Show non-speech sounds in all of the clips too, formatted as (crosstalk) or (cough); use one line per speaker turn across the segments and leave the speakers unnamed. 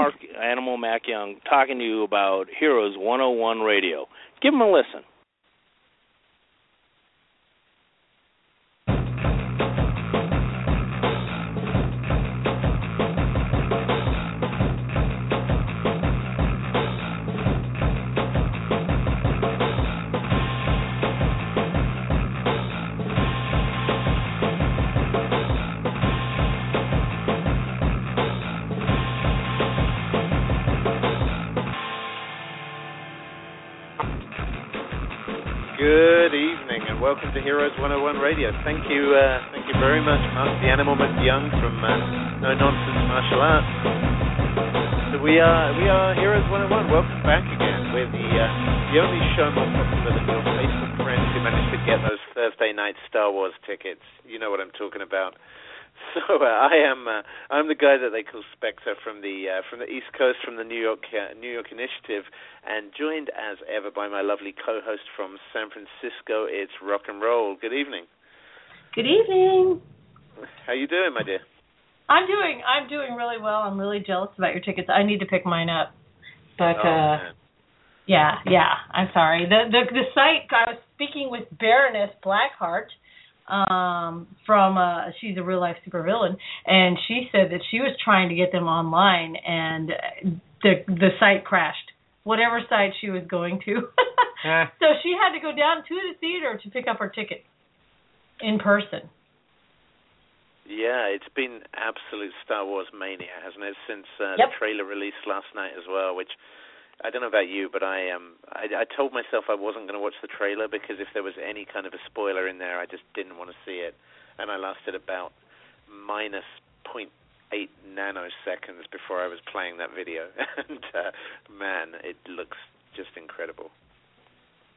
Marc Animal MacYoung talking to you about Heroes 101 Radio. Give them a listen.
Welcome to Heroes 101 Radio. Thank you, uh, thank you very much, Marc the Animal MacYoung from uh, No Nonsense Martial Arts. So we are we are Heroes 101. Welcome back again. We're the uh, the only show more popular than your Facebook friends who managed to get those Thursday night Star Wars tickets. You know what I'm talking about. (laughs) So uh, I am uh, I'm the guy that they call Spectre from the uh, from the East Coast from the New York uh, New York Initiative, and joined as ever by my lovely co-host from San Francisco. It's Rock and Roll. Good evening.
Good evening.
How you doing, my dear?
I'm doing I'm doing really well. I'm really jealous about your tickets. I need to pick mine up. But
oh,
uh yeah, yeah, I'm sorry. The the the site I was speaking with Baroness Blackheart um from uh she's a real life supervillain and she said that she was trying to get them online and the the site crashed whatever site she was going to (laughs) so she had to go down to the theater to pick up her ticket in person
Yeah, it's been absolute Star Wars mania, hasn't it? Since uh,
Yep.
the trailer released last night as well, which I don't know about you, but I um I, I told myself I wasn't going to watch the trailer because if there was any kind of a spoiler in there, I just didn't want to see it, and I lasted about minus point eight nanoseconds before I was playing that video, (laughs) and uh, man, it looks just incredible.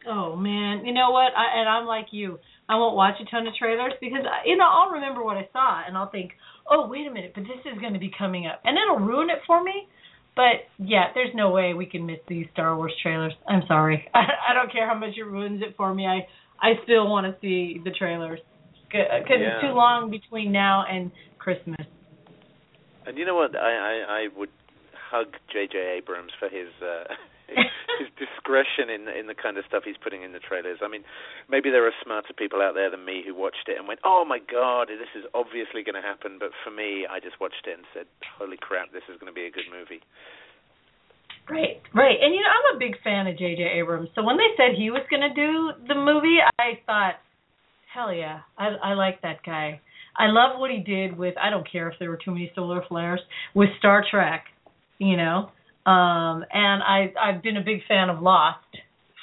Oh man, you know what? I, and I'm like you. I won't watch a ton of trailers because I- you know I'll remember what I saw and I'll think, oh wait a minute, but this is going to be coming up, and it'll ruin it for me. But yeah, there's no way we can miss these Star Wars trailers. I'm sorry. (laughs) I, I don't care how much it ruins it for me. I I still want to see the trailers because
Yeah.
it's too long between now and Christmas.
And you know what? I I, I would hug J.J. Abrams for his uh, (laughs) (laughs) his discretion in in the kind of stuff he's putting in the trailers. I mean, maybe there are smarter people out there than me who watched it and went, "Oh my God, this is obviously going to happen." But for me, I just watched it and said, "Holy crap, this is going to be a good movie."
Right, right. And you know, I'm a big fan of J.J. Abrams. So when they said he was going to do the movie, I thought, hell yeah, I, I like that guy. I love what he did with. I don't care if there were too many solar flares with Star Trek, you know. Um, and I I've been a big fan of Lost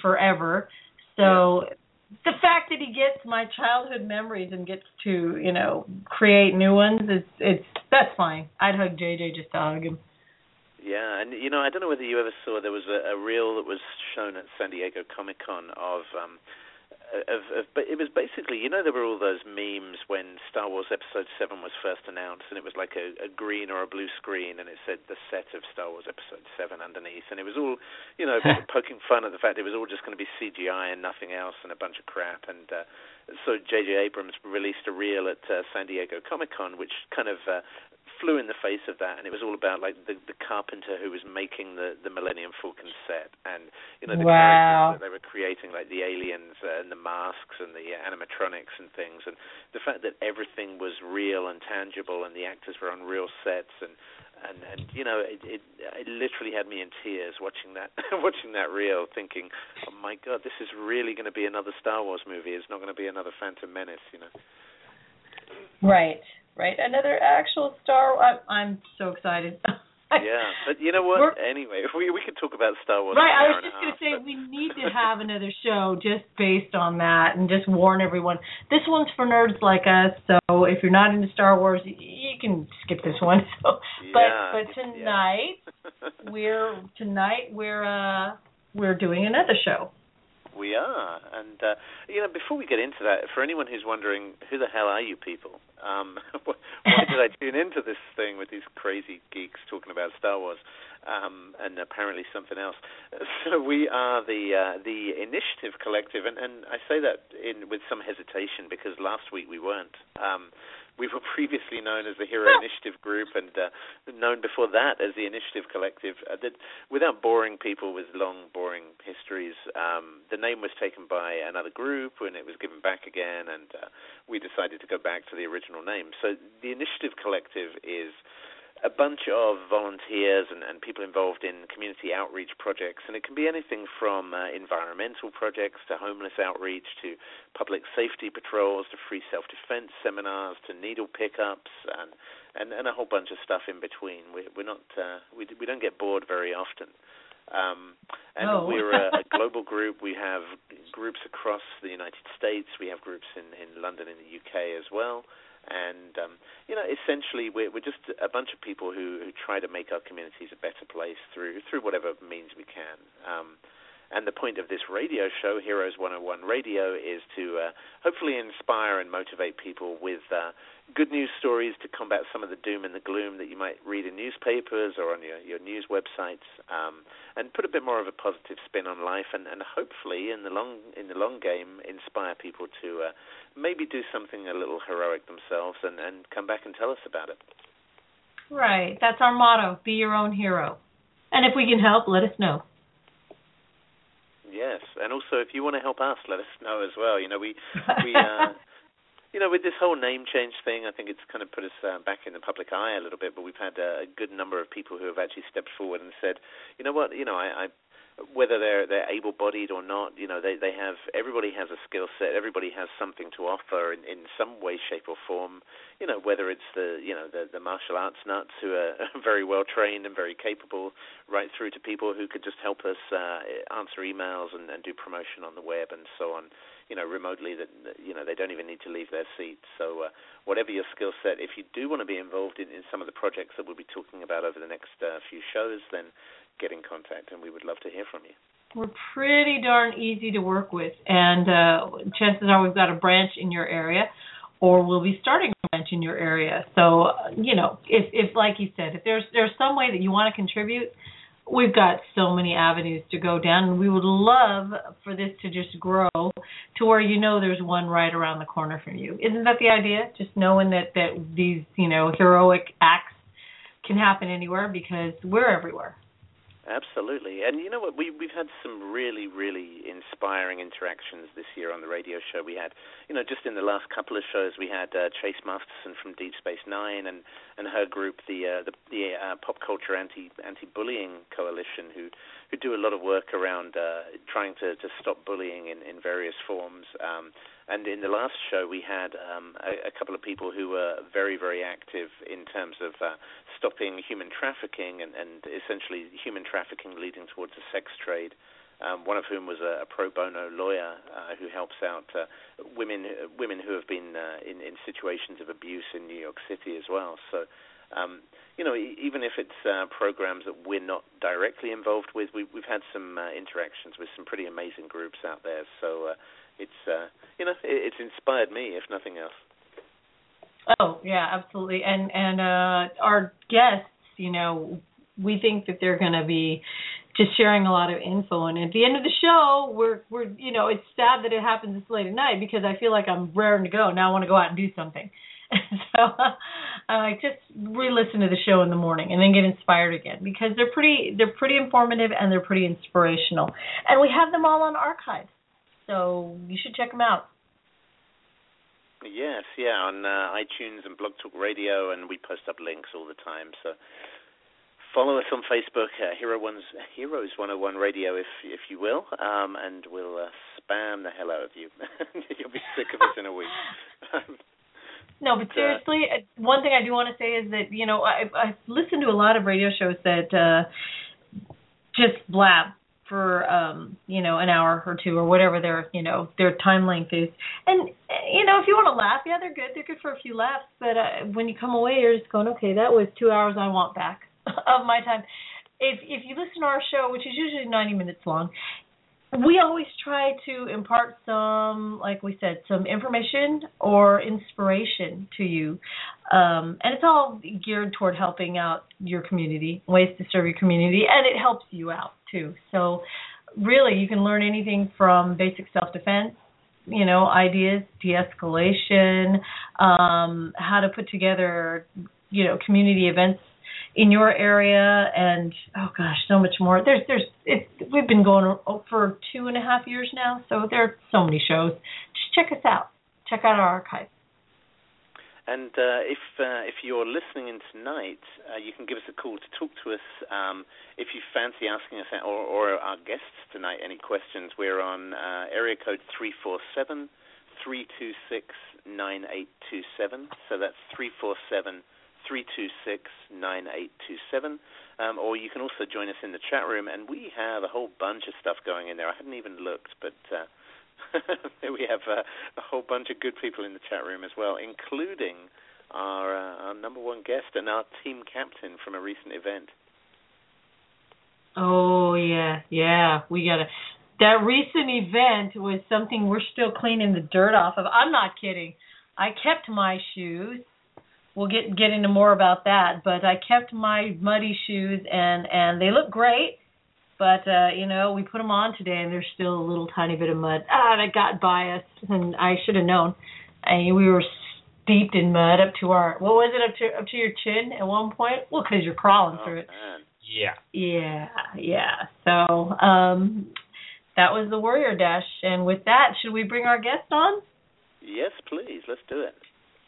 forever. So the fact that he gets my childhood memories and gets to you know create new ones, it's it's that's fine. I'd hug JJ just to hug him.
Yeah, and you know, I don't know whether you ever saw there was a, a reel that was shown at San Diego Comic Con of um of, of but it was basically you know there were all those memes when Star Wars Episode Seven was first announced and it was like a, a green or a blue screen and it said the set of Star Wars Episode Seven underneath and it was all you know (laughs) poking fun at the fact it was all just going to be CGI and nothing else and a bunch of crap and uh, so J.J. Abrams released a reel at uh, San Diego Comic Con which kind of uh, flew in the face of that, and it was all about like the the carpenter who was making the the Millennium Falcon set, and you know the
Wow.
characters that they were creating, like the aliens uh, and the masks and the uh, animatronics and things, and the fact that everything was real and tangible, and the actors were on real sets, and and and you know it it, it literally had me in tears watching that (laughs) watching that reel, thinking, oh my god, this is really going to be another Star Wars movie. It's not going to be another Phantom Menace, you know.
Right, right. Another actual Star. I'm, I'm so excited. (laughs)
yeah, but you know what?
We're-
Anyway, we we could talk about Star Wars.
Right, I was just going to say
but-
we need to have another show just based on that and just warn everyone. This one's for nerds like us, so if you're not into Star Wars, you can skip this one. (laughs) So, but
Yeah,
but
yeah.
tonight we're tonight we're uh we're doing another show.
We are, and uh, you know, before we get into that, for anyone who's wondering who the hell are you people, um, (laughs) why did I tune into this thing with these crazy geeks talking about Star Wars, um, and apparently something else? (laughs) So we are the uh, the Initiative Collective, and, and I say that in with some hesitation because last week we weren't. Um, we were previously known as the Hero Initiative Group, and uh, known before that as the Initiative Collective. Uh, that, without boring people with long, boring histories, um, the name was taken by another group, and it was given back again, and uh, we decided to go back to the original name. So the Initiative Collective is a bunch of volunteers and, and, people involved in community outreach projects, and it can be anything from uh, environmental projects to homeless outreach to public safety patrols to free self-defense seminars to needle pickups and and, and a whole bunch of stuff in between. We, we're not uh, we we don't get bored very often. Um, and
oh.
we're a, a (laughs) global group. We have groups across the United States. We have groups in, in London in the UK as well and um, essentially, we're, we're just a bunch of people who, who try to make our communities a better place through through whatever means we can. Um, and the point of this radio show, Heroes 101 Radio, is to uh, hopefully inspire and motivate people with uh, good news stories to combat some of the doom and the gloom that you might read in newspapers or on your, your news websites, um, and put a bit more of a positive spin on life, and, and hopefully in the long in the long game inspire people to uh, maybe do something a little heroic themselves and, and come back and tell us about it.
Right, that's our motto: be your own hero. And if we can help, let us know.
Yes, and also if you want to help us, let us know as well. You know, we (laughs) we uh, you know, with this whole name change thing, I think it's kind of put us uh, back in the public eye a little bit. But we've had a good number of people who have actually stepped forward and said, you know what, you know, I, I whether they're they're able-bodied or not, you know, they they have everybody has a skill set. Everybody has something to offer in, in some way, shape, or form. You know, whether it's the you know the the martial arts nuts who are (laughs) very well trained and very capable, right through to people who could just help us uh, answer emails and, and do promotion on the web and so on you know, remotely that you know they don't even need to leave their seats. So uh, whatever your skill set, if you do want to be involved in, in some of the projects that we'll be talking about over the next uh, few shows, then get in contact, and we would love to hear from you.
We're pretty darn easy to work with, and uh, chances are we've got a branch in your area, or we'll be starting a branch in your area. So, you know, if, if like you said, if there's there's some way that you want to contribute, we've got so many avenues to go down and we would love for this to just grow to where you know there's one right around the corner from you isn't that the idea just knowing that that these you know heroic acts can happen anywhere because we're everywhere
Absolutely, and you know what? We we've had some really really inspiring interactions this year on the radio show. We had, you know, just in the last couple of shows, we had uh, Chase Masterson from Deep Space Nine and and her group, the uh, the, the uh, Pop Culture Anti Anti Bullying Coalition, who who do a lot of work around uh, trying to to stop bullying in in various forms. Um, and in the last show, we had um, a, a, couple of people who were very, very active in terms of uh, stopping human trafficking and, and, essentially human trafficking leading towards a sex trade. Um, one of whom was a, a pro bono lawyer uh, who helps out uh, women women who have been uh, in, in situations of abuse in New York City as well. So, um, you know, even if it's uh, programs that we're not directly involved with, we, have had some uh, interactions with some pretty amazing groups out there. So it's uh, you know it, it's inspired me if nothing else.
Oh yeah, absolutely. And and uh, our guests, you know, we think that they're going to be just sharing a lot of info. And at the end of the show, we're we're you know it's sad that it happens this late at night because I feel like I'm raring to go. Now I want to go out and do something. (laughs) so I uh, just re-listen to the show in the morning and then get inspired again because they're pretty they're pretty informative and they're pretty inspirational. And we have them all on archive. So you should check them out.
Yes, yeah, on uh, iTunes and Blog Talk Radio, and we post up links all the time. So follow us on Facebook, uh, Hero One's Heroes 101 Radio, if if you will, um, and we'll uh, spam the hell out of you. (laughs) You'll be sick of us in a week. (laughs)
no, but uh, seriously, uh, one thing I do want to say is that you know I I've listened to a lot of radio shows that uh, just blab for um you know an hour or two or whatever their you know their time length is. And you know if you want to laugh yeah they're good. They're good for a few laughs. But uh, when you come away you're just going okay that was two hours i want back (laughs) of my time. If if you listen to our show which is usually 90 minutes long we always try to impart some like we said some information or inspiration to you um, and it's all geared toward helping out your community ways to serve your community and it helps you out too. So really, you can learn anything from basic self-defense, you know ideas, de-escalation, um, how to put together you know community events in your area, and oh gosh, so much more. There's there's it's we've been going for two and a half years now, so there are so many shows. Just check us out. Check out our archive.
And uh, if uh, if you're listening in tonight, uh, you can give us a call to talk to us. Um, if you fancy asking us or, or our guests tonight any questions, we're on uh, area code three four seven three two six nine eight two seven. So that's three four seven three two six nine eight two seven. Um, or you can also join us in the chat room, and we have a whole bunch of stuff going in there. I hadn't even looked, but uh, (laughs) we have uh, a whole bunch of good people in the chat room as well, including our, uh, our number one guest and our team captain from a recent event.
Oh yeah, yeah. We got to. That recent event was something we're still cleaning the dirt off of. I'm not kidding. I kept my shoes. We'll get get into more about that, but I kept my muddy shoes and and they look great. But uh, you know, we put them on today, and there's still a little tiny bit of mud. Ah, that got by us, and I should have known. I mean, we were steeped in mud up to our what was it up to up to your chin at one point? Well, because you're crawling
oh,
through it.
Man.
Yeah.
Yeah, yeah. So um, that was the Warrior Dash, and with that, should we bring our guest on?
Yes, please. Let's do it.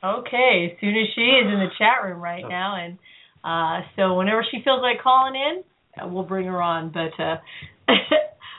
Okay, as soon as she is in the chat room right now, and uh, so whenever she feels like calling in, we'll bring her on. But uh, (laughs)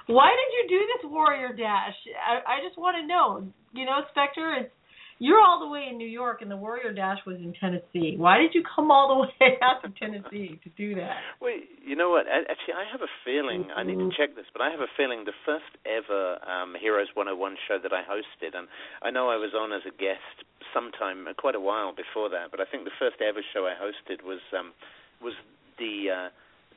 why did you do this Warrior Dash? I, I just want to know. You know, Spectre, it's you're all the way in New York, and the Warrior Dash was in Tennessee. Why did you come all the (laughs) way out to Tennessee to do that?
Well, you know what? Actually, I have a feeling. I need to check this, but I have a feeling the first ever um, Heroes 101 show that I hosted, and I know I was on as a guest sometime, quite a while before that, but I think the first ever show I hosted was um, was the uh,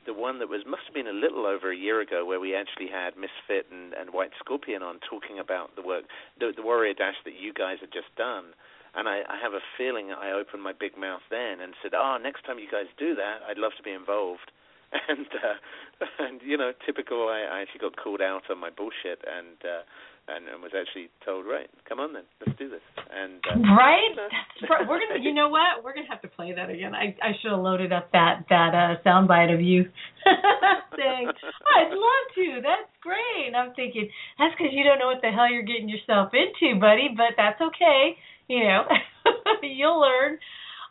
the one that was must have been a little over a year ago, where we actually had Miss Fit and, and White Scorpion on talking about the work, the, the Warrior Dash that you guys had just done. And I, I have a feeling I opened my big mouth then and said, "Oh, next time you guys do that, I'd love to be involved." (laughs) And uh, (laughs) and you know, typical. I, I actually got called out on my bullshit, and uh, and, and was actually told, right, come on then, let's do this. And uh,
right, (laughs) that's right. We're gonna, you know what? We're gonna have to play that again. I I should have loaded up that that uh soundbite of you (laughs) saying, I'd love to. That's great. And I'm thinking that's because you don't know what the hell you're getting yourself into, buddy. But that's okay. You know, (laughs) you'll learn.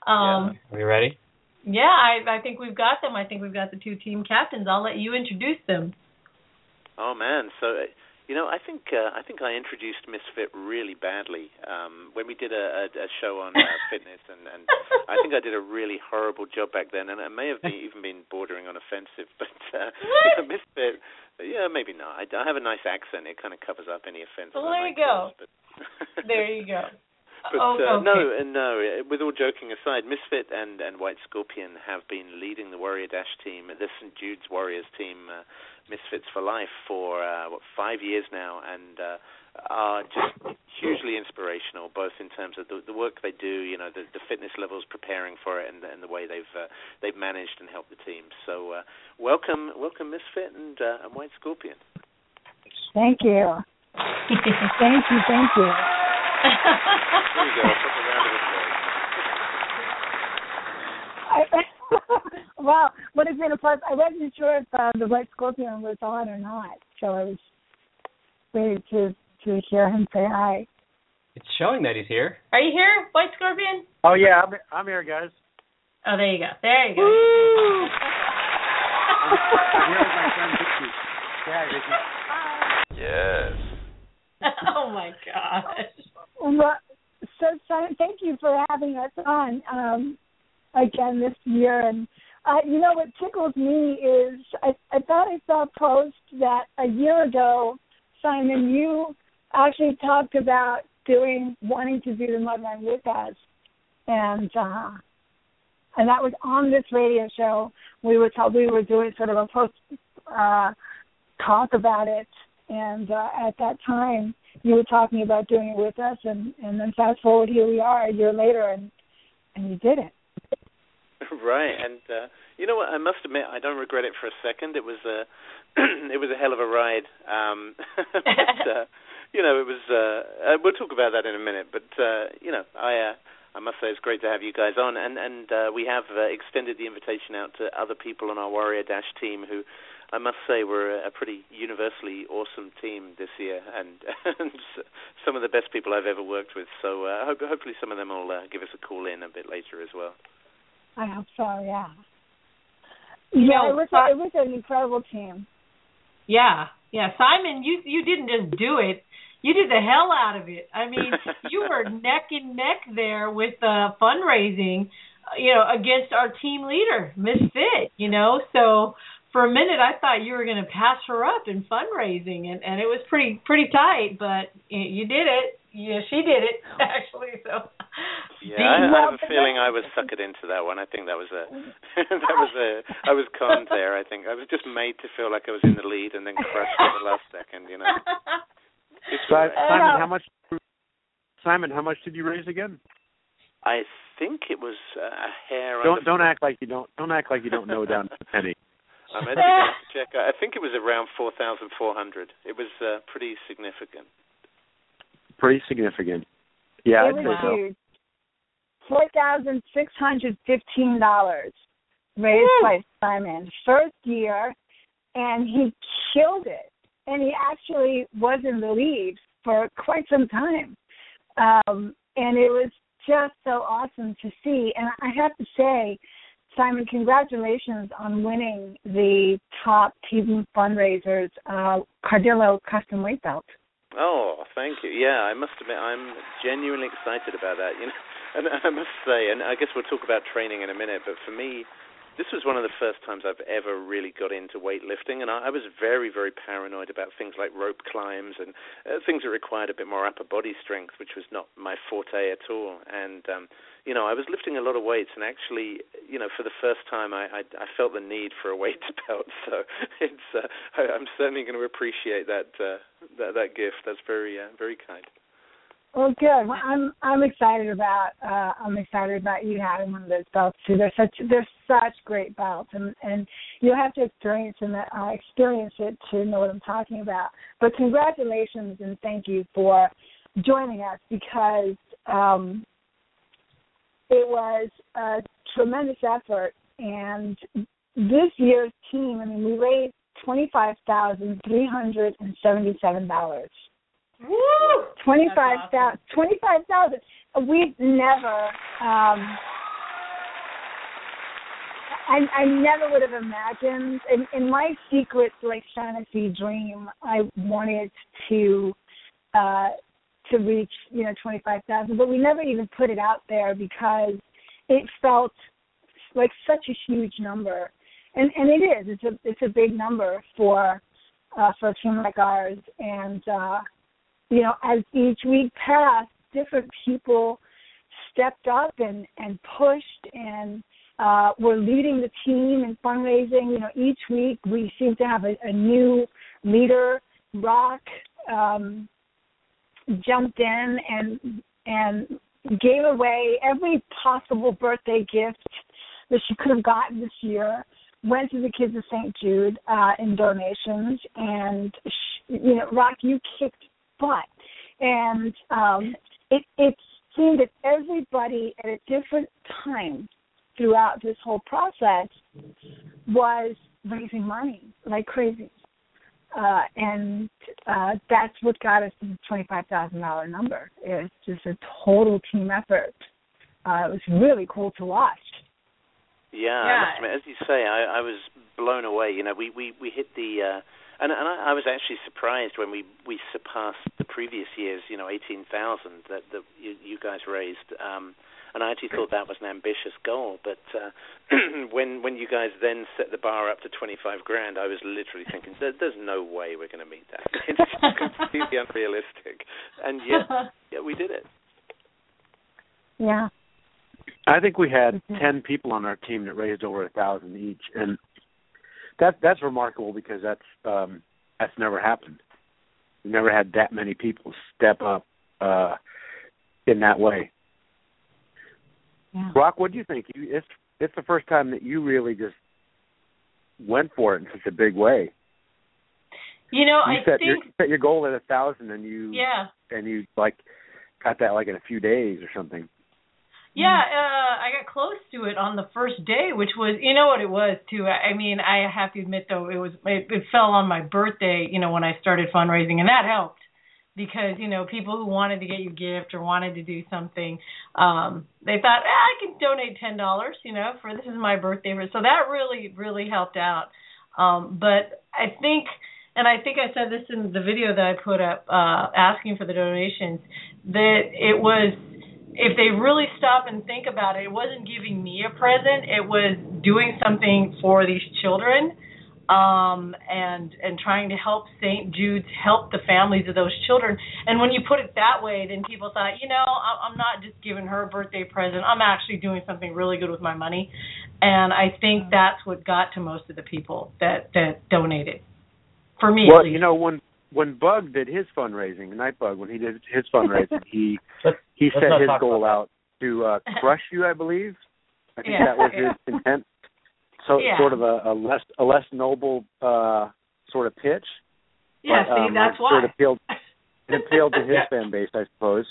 Um,
yeah. Are we ready?
Yeah, I I think we've got them. I think we've got the two team captains. I'll let you introduce them.
Oh man, so you know, I think uh, I think I introduced Miss Fit really badly um, when we did a, a, a show on uh, (laughs) fitness, and, and I think I did a really horrible job back then, and it may have been, even been bordering on offensive. (laughs) But uh, you (laughs) know, Miss Fit, yeah, maybe not. I, I have a nice accent; it kind of covers up any offense.
Well, there you go. There you go.
But
oh,
uh,
okay.
no, uh, no. With all joking aside, Miss Fit and and White Scorpion have been leading the Warrior Dash team, the St. Jude's Warriors team, uh, Misfits for Life, for uh, what five years now, and uh, are just hugely inspirational, both in terms of the, the work they do, you know, the, the fitness levels preparing for it, and, and the way they've uh, they've managed and helped the team. So, uh, welcome, welcome, Miss Fit and, uh, and White Scorpion.
Thank you. thank you, thank you.
There you go. Put a round of applause.
I, (laughs) well, what has been a plus? I wasn't sure if uh, the White Scorpion was on or not, so I was waiting to to hear him say hi.
It's showing that he's here.
Are you here, White Scorpion?
Oh yeah, I'm, I'm here, guys.
Oh, there you go. There you go.
I'm here with my friend Vicky. Yeah, Vicky.
Yes.
oh my gosh.
Well, so Simon, thank you for having us on um, again this year. And uh, you know what tickles me is I, I thought I saw a post that a year ago, Simon, you actually talked about doing wanting to do the Mudland with us, and uh, and that was on this radio show. We were told we were doing sort of a post uh, talk about it, and uh, at that time you were talking about doing it with us, and and then fast forward, here we are a year later, and and you did it. (laughs)
right, and uh, you know what? I must admit, I don't regret it for a second. It was a, (clears throat) it was a hell of a ride. Um, (laughs) but, uh, you know, it was. Uh, uh, we'll talk about that in a minute, but uh, you know, I. Uh, I must say it's great to have you guys on, and and uh, we have uh, extended the invitation out to other people on our Warrior Dash team who I must say we're a pretty universally awesome team this year, and, (laughs) and some of the best people I've ever worked with. So uh, hope, hopefully some of them will uh, give us a call in a bit later as well.
I hope so. Yeah. Yeah, it was a, it was an incredible team.
Yeah, yeah. Simon, you you didn't just do it; you did the hell out of it. I mean, (laughs) you were neck and neck there with uh, fundraising, you know, against our team leader, Miss Fit. You know, so for a minute I thought you were going to pass her up in fundraising, and and it was pretty pretty tight, but you did it. Yeah, she did it (laughs) actually. So
yeah, I, I have a feeling I was suckered into that one. I think that was a (laughs) (laughs) that was a I was conned there. I think I was just made to feel like I was in the lead and then crushed at the last (laughs) second. You know.
Simon, how much? Simon, how much did you raise again?
I think it was a hair.
Don't don't act like you don't don't act like you don't know down to the penny.
I'm actually going to check. I think it was around 4,400. It was uh, pretty significant.
Pretty significant. Yeah,
it
I'd
was
say
huge. Four thousand six hundred fifteen dollars raised by Simon first year, and he killed it. And he actually was in the lead for quite some time, um, and it was just so awesome to see. And I have to say, Simon, congratulations on winning the top team fundraisers uh, Cardillo custom weight belt.
Oh, thank you. Yeah, I must admit I'm genuinely excited about that. You know, and I must say, and I guess we'll talk about training in a minute, but for me, this was one of the first times I've ever really got into weightlifting, and I, I was very, very paranoid about things like rope climbs and uh, things that required a bit more upper body strength, which was not my forte at all. And um, you know, I was lifting a lot of weights, and actually, you know, for the first time, I I, I felt the need for a weight (laughs) belt. So it's uh, I, I'm certainly going to appreciate that uh, that that gift. That's very uh, very kind.
Well, good. Well, I'm I'm excited about uh, I'm excited about you having one of those belts too. They're such they're such great belts, and and you have to experience and uh, experience it to know what I'm talking about. But congratulations and thank you for joining us because um, it was a tremendous effort, and this year's team. I mean, we raised twenty five thousand three hundred and seventy seven dollars. Thousand. Twenty five thousand. We've never. Um, I I never would have imagined. In, in my secret like fantasy dream, I wanted to uh to reach you know twenty five thousand, but we never even put it out there because it felt like such a huge number, and and it is. It's a it's a big number for uh, for a team like ours, and uh, you know, as each week passed, different people stepped up and, and pushed and uh, were leading the team in fundraising. You know, each week we seem to have a, a new leader. Rock um, jumped in and and gave away every possible birthday gift that she could have gotten this year. Went to the kids of St. Jude uh, in donations, and she, you know, Rock, you kicked butt. And um, it, it seemed that everybody at a different time throughout this whole process was raising money like crazy. Uh, and uh, that's what got us to the twenty-five thousand dollar number. It's just a total team effort. Uh, it was really cool to watch.
Yeah,
Yeah.
Admit, as you say, I, I was blown away. You know, we we we hit the. Uh, and and I, I was actually surprised when we we surpassed the previous year's, you know, eighteen thousand that that you, you guys raised. Um, and I actually thought that was an ambitious goal. But uh, (clears throat) when when you guys then set the bar up to twenty five grand, I was literally thinking, there, "There's no way we're going to meet that. (laughs) It's completely unrealistic." And yet, (laughs) yeah, we did it.
Yeah.
I think we had
Mhm.
ten people on our team that raised over a thousand each, and that that's remarkable because that's um, that's never happened. We've never had that many people step up uh, in that way.
Yeah.
Rock, what do you think? You, it's it's the first time that you really just went for it in such a big way.
You know,
you
I
set
think
your set your goal at a thousand, and you
yeah.
and you like got that like in a few days or something.
Yeah, uh, I got close to it on the first day, which was, you know what it was too. I I mean, I have to admit though, it was it, it fell on my birthday, you know, when I started fundraising, and that helped because you know people who wanted to get you a gift or wanted to do something, um, they thought eh, I can donate ten dollars, you know, for this is my birthday, so that really really helped out. Um, but I think, and I think I said this in the video that I put up uh, asking for the donations, that it was if they really stop and think about it, it wasn't giving me a present. It was doing something for these children, um, and and trying to help St. Jude's help the families of those children. And when you put it that way, then people thought, you know, I- I'm not just giving her a birthday present. I'm actually doing something really good with my money. And I think that's what got to most of the people that that donated. For me,
well, you know when when Bug did his fundraising, Nightbug, when he did his fundraising, (laughs) he
Let's,
he
Let's
set his goal out to uh crush you, I believe. I think
Yeah.
that was his (laughs) intent. So
Yeah.
sort of a, a less a less noble uh sort of pitch.
yeah,
but,
see,
um,
that's why.
Sort of appealed it (laughs) appealed to his
Yeah.
fan base, I suppose.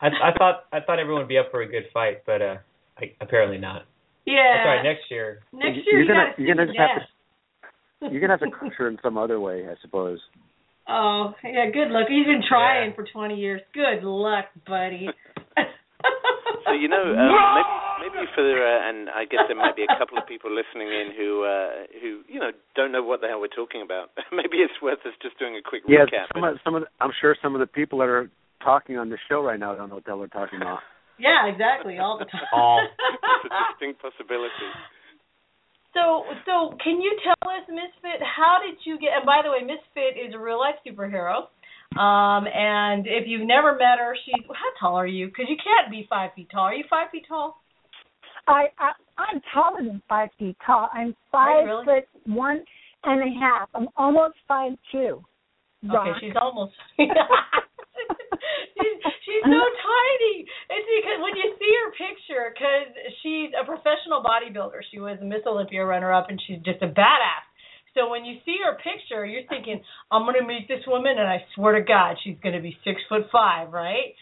I, I thought I thought everyone would be up for a good fight, but uh, I, apparently not.
yeah.
That's all right. Next year,
Next
You-
year
you're
you
gonna- you're gonna just have
dance.
You're gonna have to (laughs) crush her in some other way, I suppose.
Oh, yeah, good luck. He's been trying for 20 years. Good luck, buddy. (laughs)
So you know, um, maybe maybe for uh, and I guess there might be a couple of people listening in who uh, who you know don't know what the hell we're talking about. (laughs) maybe it's worth us just doing a quick
Yeah,
recap.
some of, some of the, I'm sure some of the people that are talking on the show right now don't know what the hell we're talking about. (laughs)
yeah, exactly, all the time.
All.
it's a distinct possibility.
So, so can you tell us, Miss Fit, how did you get? And by the way, Miss Fit is a real life superhero. Um, and if you've never met her, she's how tall are you? Because you can't be five feet tall. Are you five feet tall?
I, I I'm taller than five feet tall. I'm five
really?
foot one and a half. I'm almost five two.
Okay, she's almost. (laughs) (laughs) she's she's so tiny. It's because when you see her picture, because she's a professional bodybuilder. She was a Miss Olympia runner-up, and she's just a badass. So when you see her picture, you're thinking, I'm gonna meet this woman, and I swear to God, she's gonna be six foot five, right?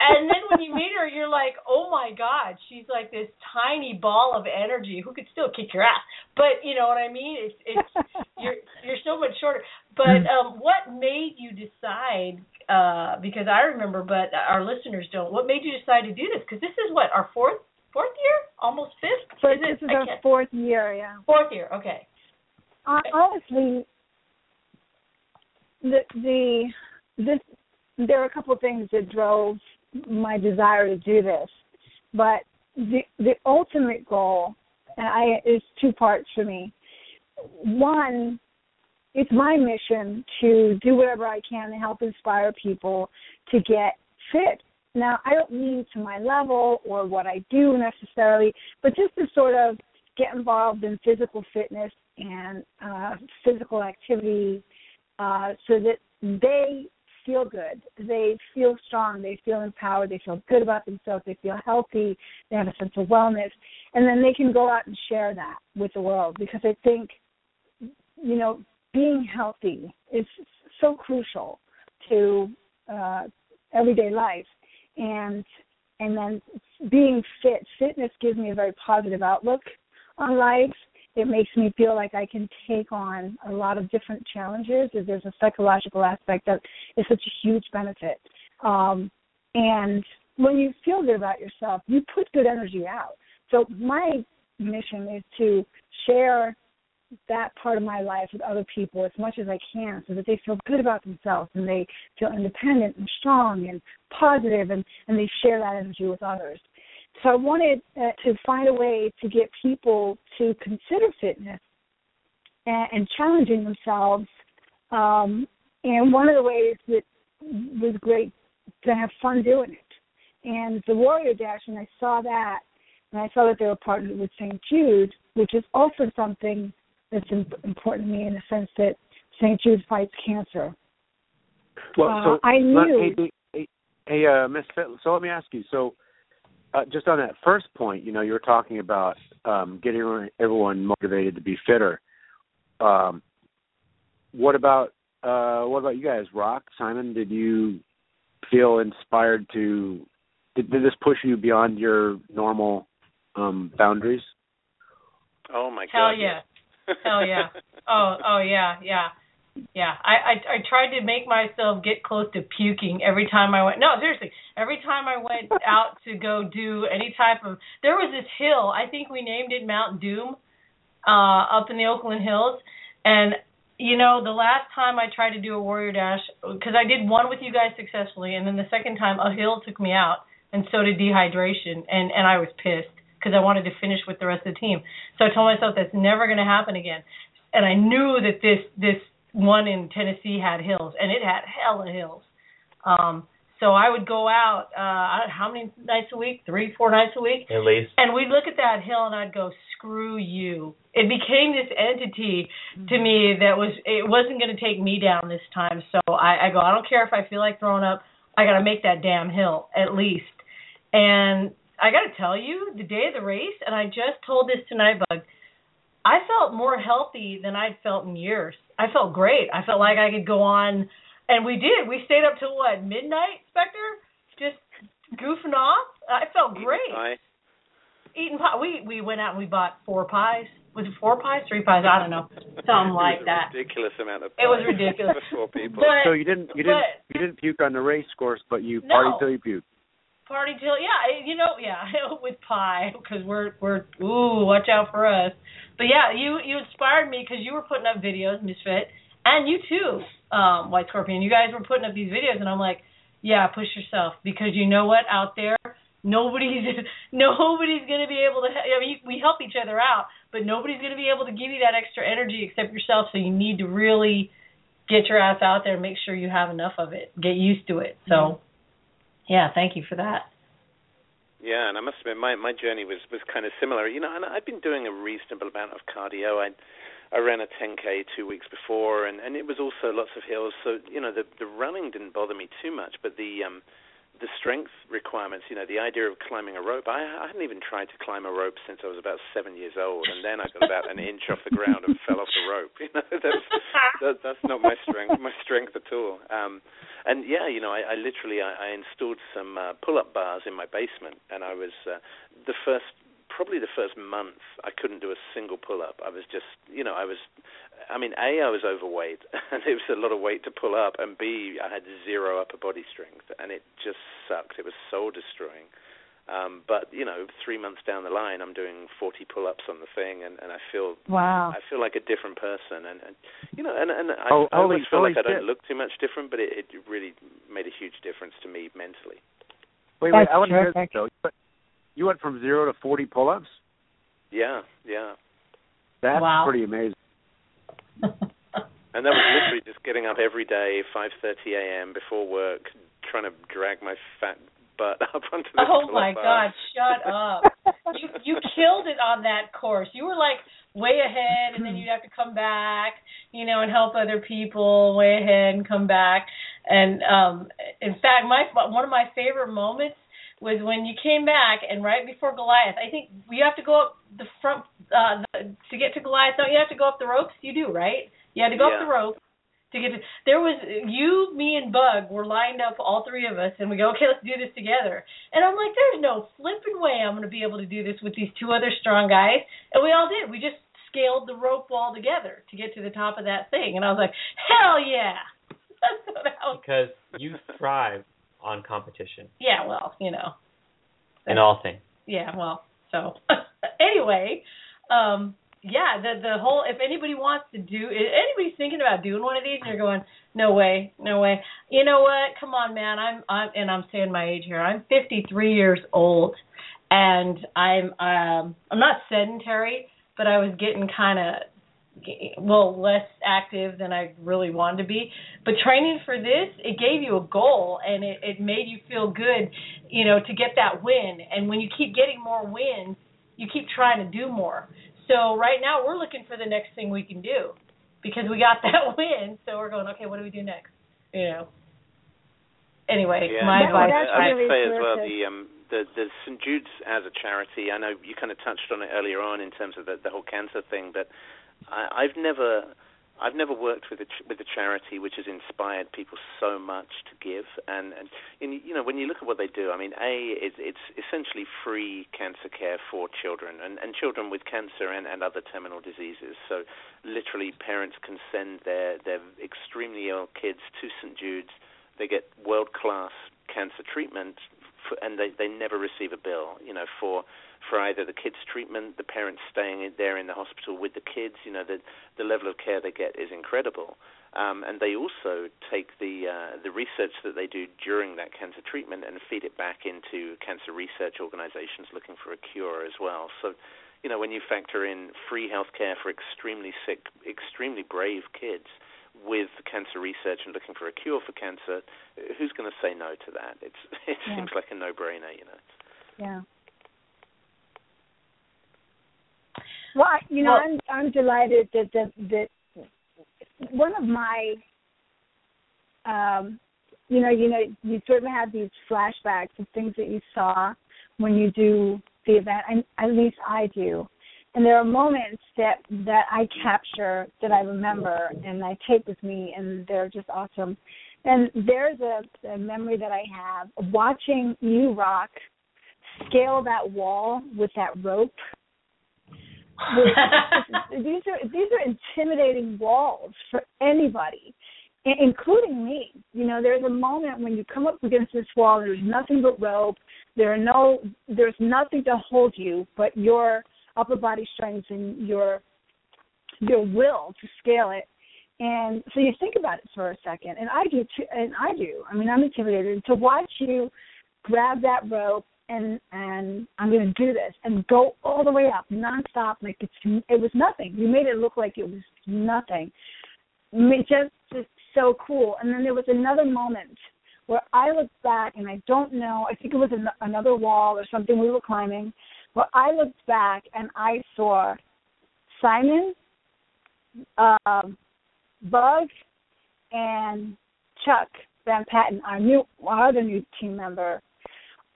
And then when you meet her, you're like, oh my God, she's like this tiny ball of energy who could still kick your ass. But you know what I mean? It's it's (laughs) you're you're so much shorter. But um, what made you decide? Uh, because I remember, but our listeners don't. What made you decide to do this? Because this is what our fourth fourth year, almost fifth.
So
is
this is our fourth year, yeah.
fourth year. Okay.
Uh, honestly, the the this there are a couple of things that drove my desire to do this, but the the ultimate goal, and I is two parts for me. One, it's my mission to do whatever I can to help inspire people to get fit. Now, I don't mean to my level or what I do necessarily, but just to sort of get involved in physical fitness and uh, physical activity uh, so that they feel good. They feel strong. They feel empowered. They feel good about themselves. They feel healthy. They have a sense of wellness. And then they can go out and share that with the world because I think, you know, being healthy is so crucial to uh, everyday life. And and then being fit, fitness gives me a very positive outlook on life. It makes me feel like I can take on a lot of different challenges. There's a psychological aspect that is such a huge benefit. Um, and when you feel good about yourself, you put good energy out. So my mission is to share that part of my life with other people as much as I can so that they feel good about themselves and they feel independent and strong and positive and, and they share that energy with others. So I wanted uh, to find a way to get people to consider fitness and, and challenging themselves. Um, and one of the ways that was great to have fun doing it. And the Warrior Dash, and I saw that, and I saw that they were partnered with St. Jude, which is also something that's important to me in the sense that St. Jude fights cancer.
Well,
Uh,
so
I
let-
knew-
hey, hey, hey, uh, Miss. Fit- So let me ask you. So, uh, just on that first point, you know, you were talking about um, getting everyone- everyone motivated to be fitter. Um, what about uh, what about you guys? Rock, Simon, did you feel inspired to? Did, did this push you beyond your normal um boundaries?
Oh my god!
Hell
god.
yeah. Hell yeah. (laughs) Oh, oh yeah, yeah. Yeah. I, I I tried to make myself get close to puking every time I went no, seriously. Every time I went (laughs) out to go do any type of there was this hill, I think we named it Mount Doom, uh, up in the Oakland Hills. And you know, the last time I tried to do a warrior dash, because I did one with you guys successfully, and then the second time a hill took me out, and so did dehydration, and and I was pissed because I wanted to finish with the rest of the team. So I told myself that's never going to happen again, and I knew that this this one in Tennessee had hills, and it had hella hills. Um, so I would go out uh how many nights a week? Three, four nights a week.
At least.
And we'd look at that hill and I'd go, Screw you. It became this entity to me that was it wasn't gonna take me down this time. So I, I go, I don't care if I feel like throwing up, I gotta make that damn hill at least. And I gotta tell you, the day of the race, and I just told this to Nightbug, I felt more healthy than I'd felt in years. I felt great. I felt like I could go on and we did. We stayed up till what, midnight, Spectre? Just goofing off. I felt great.
I,
Eating pie. We we went out and we bought four pies. Was it four pies? Three pies? I don't know. Something like
it was
that.
Ridiculous amount of.
It was ridiculous. (laughs)
four people.
But
So you didn't you didn't
but-
you didn't puke on the race course, but you
No.
partied till you puked.
party till yeah, you know yeah (laughs) with pie because we're we're ooh watch out for us. But yeah, you you inspired me because you were putting up videos, Miss Fit, and you too, um, White Scorpion. You guys were putting up these videos, and I'm like, yeah, push yourself because you know what out there. Nobody's (laughs) nobody's gonna be able to. I mean, we help each other out, but nobody's gonna be able to give you that extra energy except yourself. So you need to really get your ass out there and make sure you have enough of it. Get used to it. So, yeah, thank you for that.
Yeah, and I must admit, my my journey was was kind of similar. You know, and I've been doing a reasonable amount of cardio. I I ran a 10k two weeks before, and and it was also lots of hills. So you know, the the running didn't bother me too much, but the um the strength requirements, you know, the idea of climbing a rope. I, I hadn't even tried to climb a rope since I was about seven years old, and then I got about an inch off the ground and fell off the rope. (laughs) You know, that's that, that's not my strength, my strength at all. Um, and yeah, you know, I, I literally I, I installed some uh, pull-up bars in my basement, and I was uh, the first, probably the first month, I couldn't do a single pull-up. I was just, you know, I was, I mean, a I was overweight, (laughs) and it was a lot of weight to pull up, and b I had zero upper body strength, and it just sucked. It was soul destroying. Um, but you know, three months down the line, I'm doing 40 pull-ups on the thing, and, and I feel
Wow.
I feel like a different person, and, and you know, and and I,
Oh,
I always
holy-
feel like
holy
I don't look too much different, but it, it really made a huge difference to me mentally.
Wait, wait,
That's
I want to hear
terrific.
this though. You You went from zero to forty pull-ups.
Yeah, yeah,
That's
Wow.
pretty amazing. (laughs)
and that was literally just getting up every day, 5:30 a.m. before work, trying to drag my fat butt (laughs) up onto the
Oh my. God! Shut up. (laughs) You you killed it on that course. You were like way ahead, and then you'd have to come back, you know, and help other people way ahead and come back. And um in fact, my one of my favorite moments was when you came back and right before Goliath. I think you have to go up the front uh the, to get to Goliath. Don't you have to go up the ropes? You do, right? You had to go up the rope to get to there was you me and bug were lined up all three of us and we go okay let's do this together. And i'm like there's no flipping way i'm going to be able to do this with these two other strong guys. And we all did. We just scaled the rope wall together to get to the top of that thing. And i was like hell yeah. (laughs) Was,
Because you thrive on competition.
Yeah well you know.
In all things.
yeah well so (laughs) anyway um yeah the the whole if anybody wants to do anybody's thinking about doing one of these and you're going no way no way. You know what? Come on man. I'm i'm and i'm saying my age here. I'm 53 years old and i'm um i'm not sedentary but i was getting kind of well less active than i really wanted to be. But training for this it gave you a goal and it it made you feel good you know to get that win. And when you keep getting more wins you keep trying to do more so right now we're looking for the next thing we can do because we got (laughs) that win. So we're going, okay, what do we do next? You know. Anyway,
Yeah,
my advice.
I,
that's
I would
really
say as well the um the the St Jude's as a charity. I know you kind of touched on it earlier on in terms of the the whole cancer thing, but I, I've never I've never worked with a ch- with a charity which has inspired people so much to give, and and you know when you look at what they do, I mean, a it's it's essentially free cancer care for children and and children with cancer and and other terminal diseases. So literally, parents can send their their extremely ill kids to St Jude's. They get world class cancer treatment, for, and they they never receive a bill. You know for for either the kids' treatment, the parents staying there in the hospital with the kids. You know, the the level of care they get is incredible. Um, and they also take the uh, the research that they do during that cancer treatment and feed it back into cancer research organizations looking for a cure as well. So, you know, when you factor in free health care for extremely sick, extremely brave kids with cancer research and looking for a cure for cancer, who's going to say no to that? It's (laughs) it yeah. seems like a no-brainer, you know.
Yeah. Well, you know, well, I'm I'm delighted that that that one of my um you know, you know, you sort of have these flashbacks of things that you saw when you do the event. And at least I do. And there are moments that that I capture that I remember and I take with me, and they're just awesome. And there's a, a memory that I have of watching you rock scale that wall with that rope (laughs) these are these are intimidating walls for anybody, including me. You know, there's a moment when you come up against this wall. And there's nothing but rope. There are no. There's nothing to hold you but your upper body strength and your your will to scale it. And so you think about it for a second, and I do too. And I do. I mean, I'm intimidated to watch you grab that rope and and I'm going to do this and go all the way up nonstop like it's it was nothing. You made it look like it was nothing. It just just so cool. And then there was another moment where I looked back and I don't know. I think it was an, another wall or something we were climbing. Where I looked back and I saw Simon, um, Bug, and Chuck Van Patten, our new our other new team member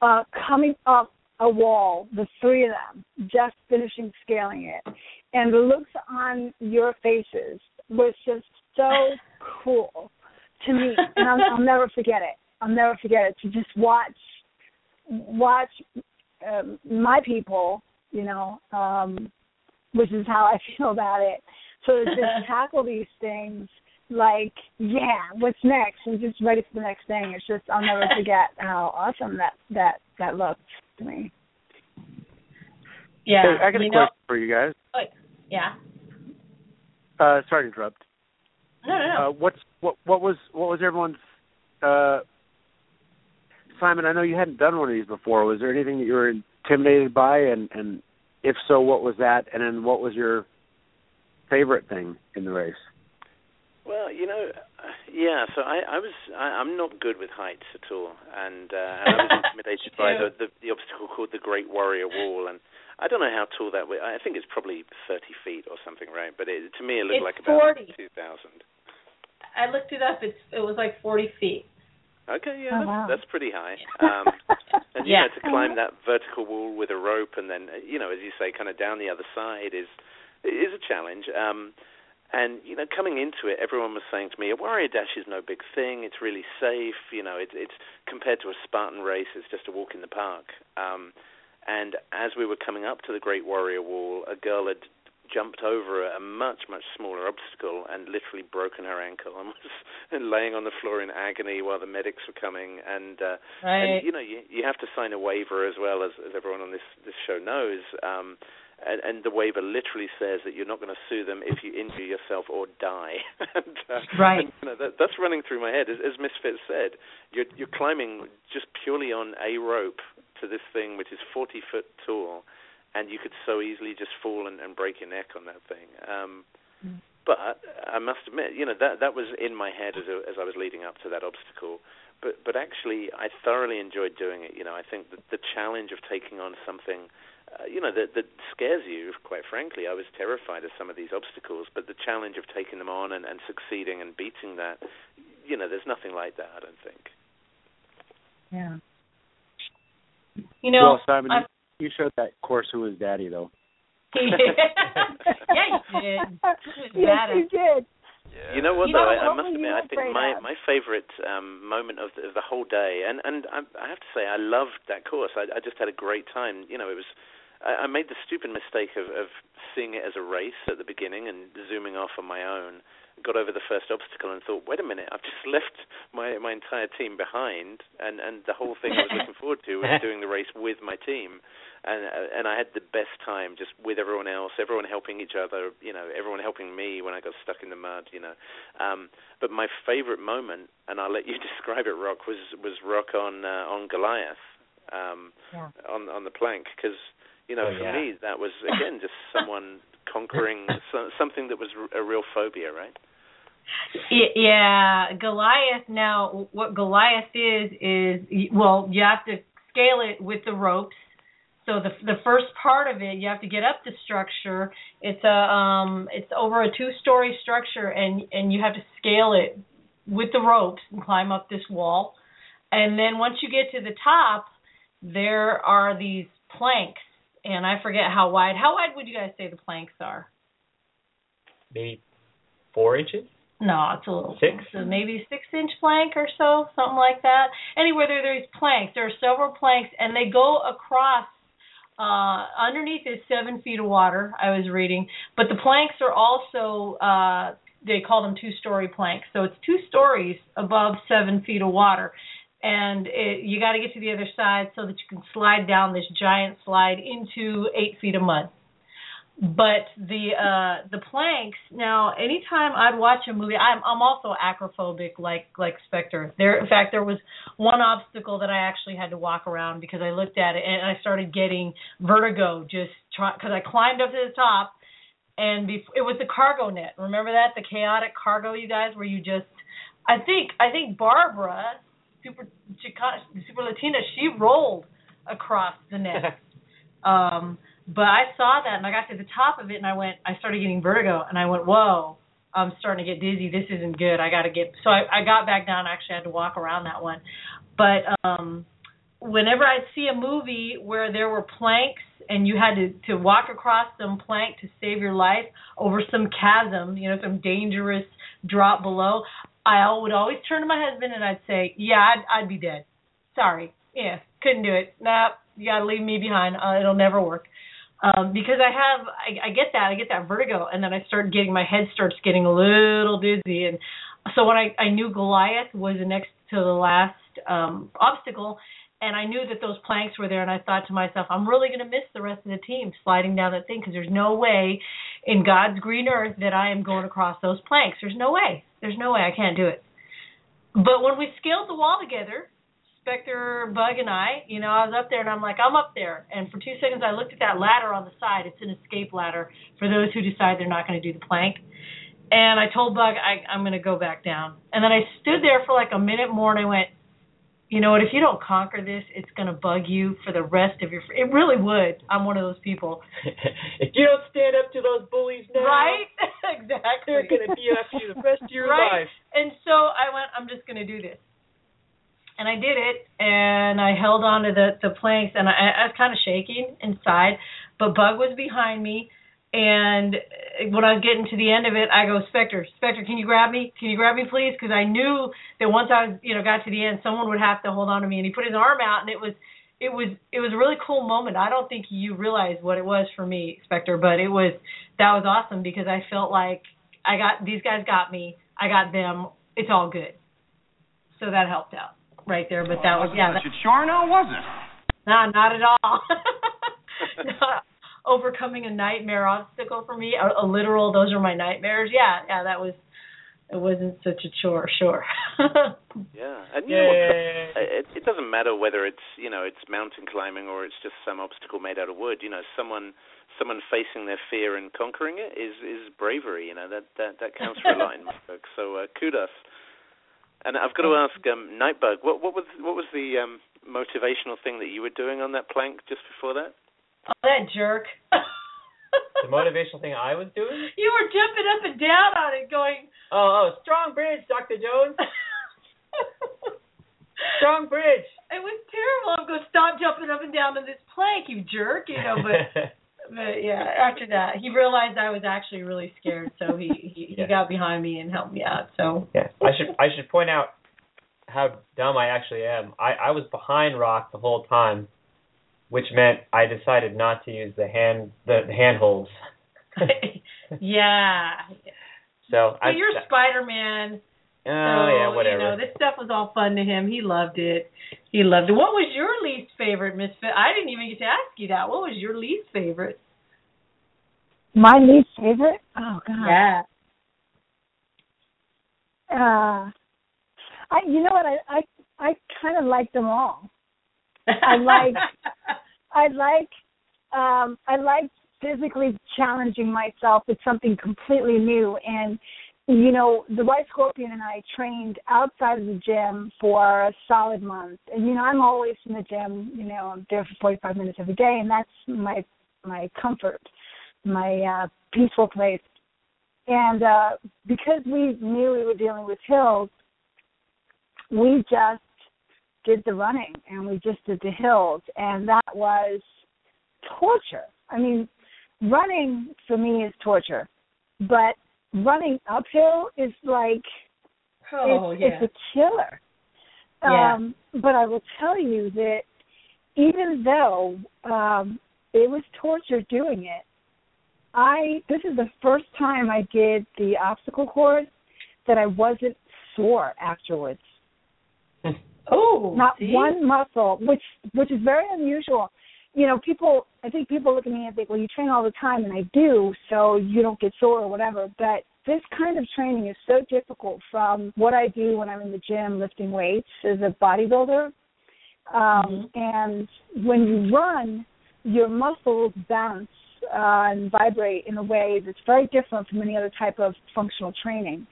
uh, coming up a wall, the three of them, just finishing scaling it. And the looks on your faces was just so cool to me. And I'll, I'll never forget it. I'll never forget it. To just watch, watch um, my people, you know, um, which is how I (laughs) feel about it. So to just (laughs) tackle these things like, yeah, what's next? And just ready for the next thing. It's just I'll never forget how awesome that that that looked to me.
Yeah,
hey, I got
a
question
know,
for you guys.
Oh, yeah.
Uh, sorry to interrupt.
No, no, no.
Uh, what's what? What was what was everyone's? Uh, Simon, I know you hadn't done one of these before. Was there anything that you were intimidated by, and and if so, what was that? And then what was your favorite thing in the race?
Well, you know, yeah. So I, I was, I, I'm not good with heights at all, and, uh, and I was (laughs) intimidated by the, the the obstacle called the Great Warrior Wall, and I don't know how tall that was. I think it's probably 30 feet or something, right? But it, to me, it looked
it's
like about 2,000.
I looked it up. It's it was like 40 feet.
Okay, yeah,
oh,
that's,
wow.
that's pretty high. (laughs) Um, and you
yeah.
know, to climb that vertical wall with a rope, and then you know, as you say, kind of down the other side is is a challenge. Um, and you know, coming into it, everyone was saying to me, "A warrior dash is no big thing. It's really safe. You know, it's it's compared to a Spartan race, it's just a walk in the park." Um, and as we were coming up to the Great Warrior Wall, a girl had jumped over a much much smaller obstacle and literally broken her ankle and (laughs) was laying on the floor in agony while the medics were coming and uh
right.
and you know you you have to sign a waiver as well as as everyone on this this show knows um and, and the waiver literally says that you're not going to sue them if you injure yourself or die. (laughs) and, uh,
right.
And, you know, that, that's running through my head. As, as Miss Fit said, you're, you're climbing just purely on a rope to this thing which is 40 foot tall, and you could so easily just fall and, and break your neck on that thing. Um,
mm.
But I must admit, you know, that that was in my head as, a, as I was leading up to that obstacle. But but actually, I thoroughly enjoyed doing it. You know, I think that the challenge of taking on something uh, you know, that, that scares you, quite frankly. I was terrified of some of these obstacles, but the challenge of taking them on and, and succeeding and beating that, you know, there's nothing like that, I don't think.
Yeah.
You know,
well, Simon, you, you showed that course who was daddy, though. (laughs)
yeah, you did.
yes, you did. Yeah.
You know what
You know,
though? I, I must admit, I think my
of?
my favorite um, moment of the, of the whole day, and and I, I have to say, I loved that course. I, I just had a great time. You know, it was. I, I made the stupid mistake of, of seeing it as a race at the beginning and zooming off on my own. Got over the first obstacle and thought, wait a minute, I've just (laughs) left my my entire team behind, and and the whole thing I was looking forward to was (laughs) doing the race with my team and and I had the best time just with everyone else, everyone helping each other, you know, everyone helping me when I got stuck in the mud, you know. Um, but my favorite moment, and I'll let you (laughs) describe it, Rock, was was Rock on uh, on Goliath, um,
Yeah.
on on the plank, because you know,
Oh,
for
yeah.
me that was again just (laughs) someone conquering (laughs) so, something that was a real phobia, right?
Yeah, Goliath. Now, what Goliath is is well, you have to scale it with the ropes. So the the first part of it, you have to get up the structure. It's a um, it's over a two story structure, and and you have to scale it with the ropes and climb up this wall. And then once you get to the top, there are these planks, and I forget how wide. How wide would you guys say the planks are?
Maybe four inches.
No, it's a little
Six?
so maybe six inch plank or so, something like that. Anyway, there there's planks. There are several planks, and they go across. Uh, underneath is seven feet of water. I was reading, but the planks are also uh, they call them two story planks. So it's two stories above seven feet of water, and it, you got to get to the other side so that you can slide down this giant slide into eight feet of mud. But the uh the planks now anytime i'd watch a movie i'm i'm also acrophobic like like spectre. There in fact there was one obstacle that i actually had to walk around because i looked at it and i started getting vertigo just because i climbed up to the top and bef- it was the cargo net. Remember that? The chaotic cargo you guys where you just i think i think barbara super Chica- super latina she rolled across the net (laughs) um but I saw that and I got to the top of it and I went I started getting vertigo and I went, Whoa, I'm starting to get dizzy, this isn't good. I gotta get so I, I got back down, I actually had to walk around that one. But um whenever I see a movie where there were planks and you had to to walk across some plank to save your life over some chasm, you know, some dangerous drop below, I would always turn to my husband and I'd say, "Yeah, I'd I'd be dead. Sorry, yeah, couldn't do it. Nah, you gotta leave me behind. Uh, it'll never work." Um, because I have, I, I get that, I get that vertigo, and then I start getting my head starts getting a little dizzy, and so when I I knew Goliath was the next to the last um obstacle, and I knew that those planks were there, and I thought to myself, I'm really going to miss the rest of the team sliding down that thing because there's no way in God's green earth that I am going across those planks. There's no way. There's no way I can't do it. But when we scaled the wall together, Spectre, Bug, and I, you know, I was up there and I'm like, I'm up there. And for two seconds, I looked at that ladder on the side. It's an escape ladder for those who decide they're not going to do the plank. And I told Bug, I, I'm going to go back down. And then I stood there for like a minute more and I went, you know what? If you don't conquer this, it's going to bug you for the rest of your. It really would. I'm one of those people. (laughs)
if you don't stand up to those bullies now,
Right? (laughs) exactly.
they're gonna be after you the rest of your (laughs)
Right.
life.
And so I went, I'm just going to do this. And I did it, and I held on to the, the planks, and I, I was kind of shaking inside, but Bug was behind me. And when I was getting to the end of it, I go, Spectre, Spectre, can you grab me? Can you grab me, please? Because I knew that once I was, you know, got to the end, someone would have to hold on to me. And he put his arm out, and it was, it was, it was a really cool moment. I don't think you realize what it was for me, Spectre, but it was, that was awesome because I felt like I got these guys got me, I got them. It's all good. So that helped out right there. But that was yeah. That,
sure now, was it?
nah, not at all. (laughs) Not overcoming a nightmare obstacle for me, a, a literal. Those are my nightmares. Yeah, yeah. That was. It wasn't such a chore. Sure. (laughs)
Yeah, and you know what? It, it doesn't matter whether it's you know it's mountain climbing or it's just some obstacle made out of wood. You know, someone someone facing their fear and conquering it is is bravery. You know that that that counts for a lot in my book. So uh, kudos. And I've got to ask um, Nightbug, what what was what was the um, motivational thing that you were doing on that plank just before that?
Oh, that jerk. (laughs)
The motivational thing I was doing?
you were jumping up and down on it, going.
Oh, oh, strong bridge, Dr. Jones. Strong bridge.
It was terrible. I'm going to stop jumping up and down on this plank, you jerk. You know, but (laughs) but yeah, after that, he realized I was actually really scared, so he he,
Yeah.
he got behind me and helped me out. So
Yeah, I should I should point out how dumb I actually am. I I was behind Rock the whole time, which meant I decided not to use the hand the handholds. (laughs)
yeah,
So I.
you're Spider Man.
Oh
so,
yeah, whatever.
You know, this stuff was all fun to him. He loved it. He loved it. What was your least favorite, Miss Fit? I didn't even get to ask you that. What was your least favorite?
My least favorite? Oh God.
Yeah.
Uh, I you know what I I I kind of like them all. I (laughs) like I like um I like physically challenging myself with something completely new. And you know the white scorpion and i trained outside of the gym for a solid month. And you know i'm always in the gym you know i'm there for forty five minutes every day and that's my my comfort my uh peaceful place. And uh because we knew we were dealing with hills we just did the running and we just did the hills and that was torture i mean running for me is torture but running uphill is like
oh
it's,
yeah.
it's a killer
Yeah.
um but i will tell you that even though um it was torture doing it i this is the first time i did the obstacle course that i wasn't sore afterwards
oh,
not
see?
one muscle, which which is very unusual. You know, people. I think people look at me and think, "Well, you train all the time," and I do, so you don't get sore or whatever. But this kind of training is so difficult from what I do when I'm in the gym lifting weights as a bodybuilder. Um, And when you run, your muscles bounce uh, and vibrate in a way that's very different from any other type of functional training.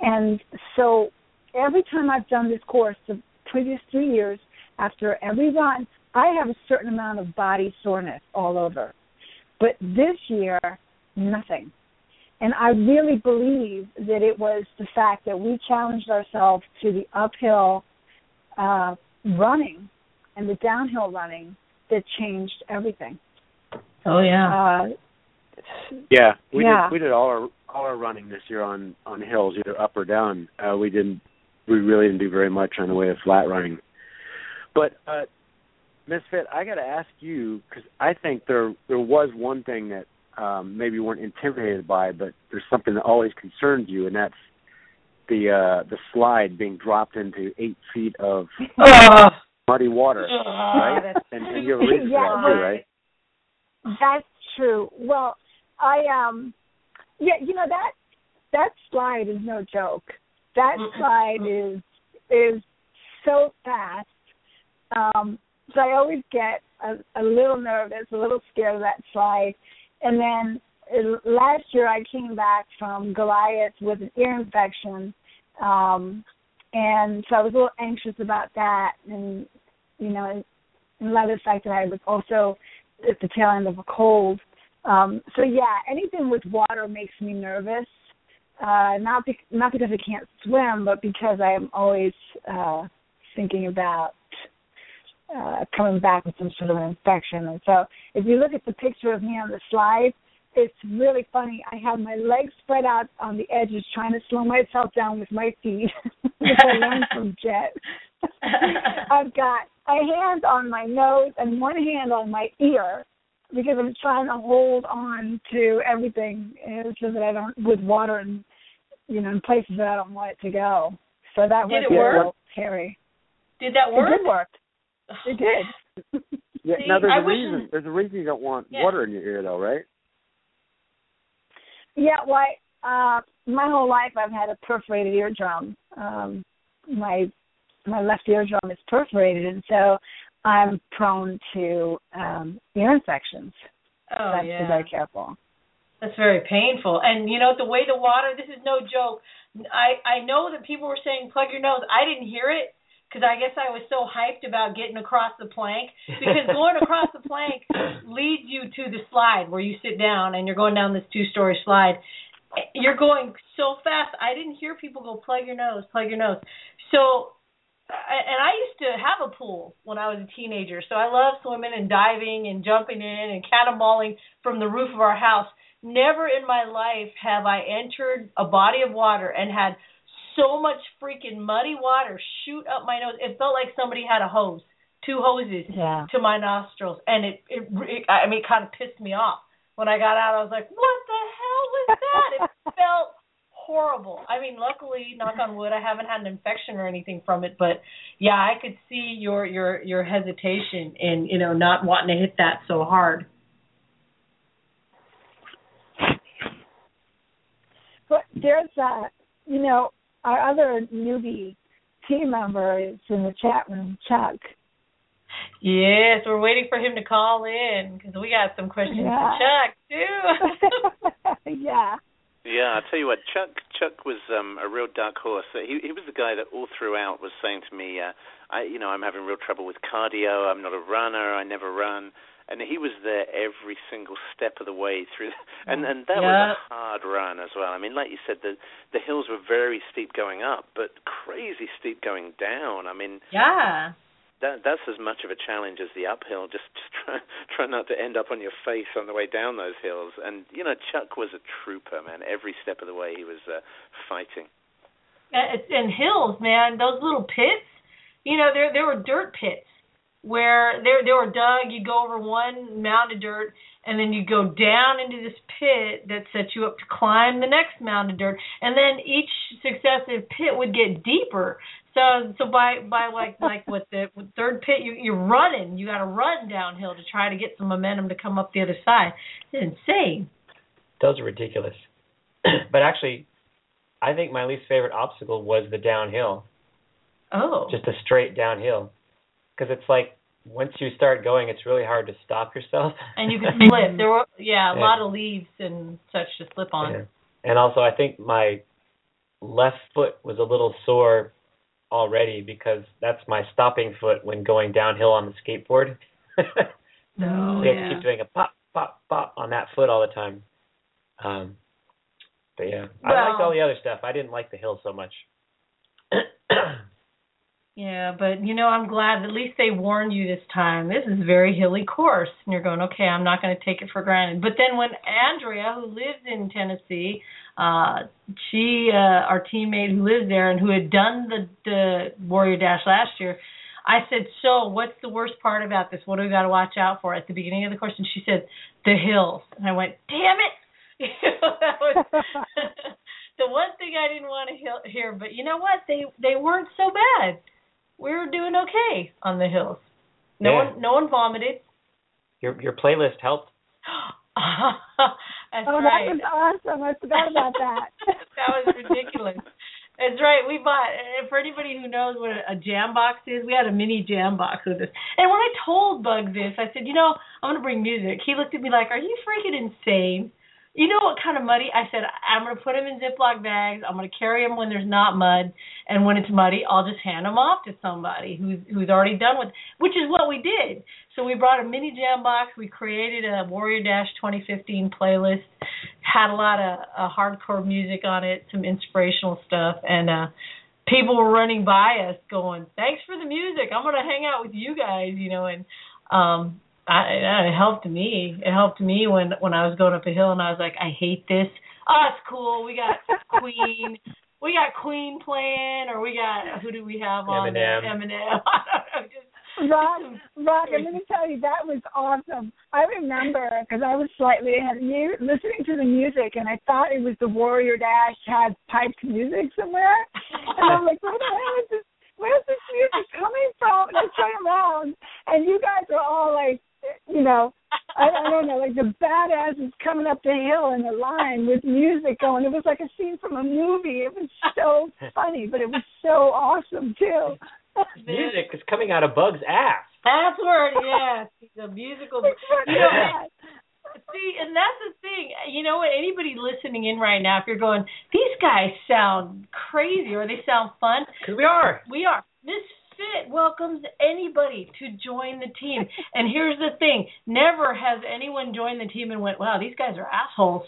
And so every time I've done this course, the previous three years, after every run, I have a certain amount of body soreness all over. But this year, nothing. And I really believe that it was the fact that we challenged ourselves to the uphill uh, running and the downhill running that changed everything.
Oh yeah.
Uh,
Yeah, we
Yeah.
did. We did all our all our running this year on on hills, either up or down. Uh, we didn't. We really didn't do very much on the way of flat running. But uh, Miss Fit, I got to ask you because I think there there was one thing that um, maybe you weren't intimidated by, but there's something that always concerned you, and that's the uh, the slide being dropped into eight feet of
Oh.
muddy water,
Ugh,
right?
that's
And, and you have a reason
Yeah,
for that too,
right.
right?
That's true. Well, I um yeah, you know that that slide is no joke. That slide is is so fast. Um so I always get a, a little nervous, a little scared of that slide. And then uh, last year I came back from Goliath with an ear infection. Um and so I was a little anxious about that and you know, light of the fact that I was also at the tail end of a cold. Um, so yeah, anything with water makes me nervous. Uh, not be- not because I can't swim, but because I'm always uh, thinking about uh, coming back with some sort of an infection. And so, if you look at the picture of me on the slide, it's really funny. I have my legs spread out on the edges, trying to slow myself down with my feet, (laughs) I learned (laughs) from Jet. (laughs) I've got a hand on my nose and one hand on my ear because I'm trying to hold on to everything uh, so that I don't with water and you know in places that I don't want it to go. So that
Did
was
it work?
real scary.
Did that work?
It did work. It did. (laughs)
Yeah,
See,
now there's
I
a
wish-
reason. There's a reason you don't want
Yeah.
water in your ear, though, right?
Yeah, why? Uh, my whole life I've had a perforated eardrum. Um, my my left eardrum is perforated, and so I'm prone to um, ear infections.
Oh
so I have to
yeah.
be very careful.
That's very painful. And you know the way the water. This is no joke. I I know that people were saying plug your nose. I didn't hear it because I guess I was so hyped about getting across the plank because going across the plank (laughs) leads you to the slide where you sit down and you're going down this two story slide. You're going so fast. I didn't hear people go plug your nose, plug your nose. So and I used to have a pool when I was a teenager, so I love swimming and diving and jumping in and cannonballing from the roof of our house. Never in my life have I entered a body of water and had so much freaking muddy water shoot up my nose. It felt like somebody had a hose, two hoses
yeah.
to my nostrils, and it, it, it I mean, it kind of pissed me off. When I got out, I was like, "What the hell was that?" it (laughs) felt horrible. I mean, luckily, knock on wood, I haven't had an infection or anything from it, but yeah, I could see your your your hesitation and you know not wanting to hit that so hard.
But there's uh you know, our other newbie team member is in the chat room, Chuck.
Yes, we're waiting for him to call in because we got some questions
Yeah.
for Chuck too. (laughs)
yeah.
Yeah, I'll tell you what, Chuck Chuck was um a real dark horse. He he was the guy that all throughout was saying to me, uh, I you know, I'm having real trouble with cardio, I'm not a runner, I never run. And he was there every single step of the way through and and that was a hard run as well. I mean, like you said the the hills were very steep going up, but crazy steep going down. I mean,
yeah.
That that's as much of a challenge as the uphill. Just, just (laughs) try try not to end up on your face on the way down those hills. And you know, Chuck was a trooper, man. Every step of the way, he was uh, fighting.
and, hills, man, those little pits, you know, there there were dirt pits where there they were dug. You go over one mound of dirt, and then you go down into this pit that sets you up to climb the next mound of dirt, and then each successive pit would get deeper. So so by by like like with the with third pit, you you're running. You got to run downhill to try to get some momentum to come up the other side. It's insane.
Those are ridiculous. (clears throat) but actually, I think my least favorite obstacle was the downhill,
Oh.
just a straight downhill, because it's like once you start going, it's really hard to stop yourself. (laughs)
and you could (laughs) slip. There were yeah, a
Yeah.
lot of leaves and such to slip on.
Yeah. And also, I think my left foot was a little sore already because that's my stopping foot when going downhill on the skateboard. (laughs)
No,
we have
yeah.
to keep doing a pop, pop, pop on that foot all the time. Um, but yeah, I liked all the other stuff. I didn't like the hill so much. (clears throat)
Yeah, but you know, I'm glad at least they warned you this time. This is a very hilly course, and you're going, okay, I'm not going to take it for granted. But then when Andrea, who lives in Tennessee, uh, she, uh, our teammate who lives there and who had done the the Warrior Dash last year, I said, so what's the worst part about this? What do we got to watch out for at the beginning of the course? And she said, the hills. And I went, damn it. (laughs) You know, that was (laughs) the one thing I didn't want to hear. But you know what? They they weren't so bad we were doing okay on the hills. No
Yeah.
one no one vomited.
Your your playlist helped. (gasps) (gasps) (laughs)
That's
oh,
right.
that was awesome. I forgot about that. (laughs)
that was ridiculous. That's right. We bought for anybody who knows what a jam box is. We had a mini jam box with us. And when I told Bug this, I said, "You know, I'm going to bring music." He looked at me like, "Are you freaking insane?" You know what kind of muddy? I said, "I'm going to put them in Ziploc bags. I'm going to carry them when there's not mud, and when it's muddy, I'll just hand them off to somebody who's who's already done with." Which is what we did. So we brought a mini jam box. We created a Warrior Dash 2015 playlist. Had a lot of uh, hardcore music on it, some inspirational stuff, and uh people were running by us going, "Thanks for the music. I'm going to hang out with you guys," you know, and um I it helped me. It helped me when when I was going up a hill and I was like, "I hate this." Oh, it's cool. We got Queen. We got Queen playing, or we got who do we have on?
Eminem.
Eminem. (laughs) I don't know, just
Rock, and (laughs) let me tell you, that was awesome. I remember because I was slightly ahead of you listening to the music, and I thought it was the Warrior Dash had piped music somewhere, and I'm like, where the hell is this? Where's this music coming from? And I turn around, and you guys are all like, you know, I, I don't know, like the badass is coming up the hill in a line with music going. It was like a scene from a movie. It was so (laughs) funny, but it was so awesome too. (laughs)
Music is coming out of Bug's ass.
That's where it is. The musical. You know, see, and that's the thing. You know what? Anybody listening in right now, if you're going, these guys sound crazy or they sound fun,
Because we are.
we are. This fit welcomes anybody to join the team. (laughs) And here's the thing: never has anyone joined the team and went, "Wow, these guys are assholes."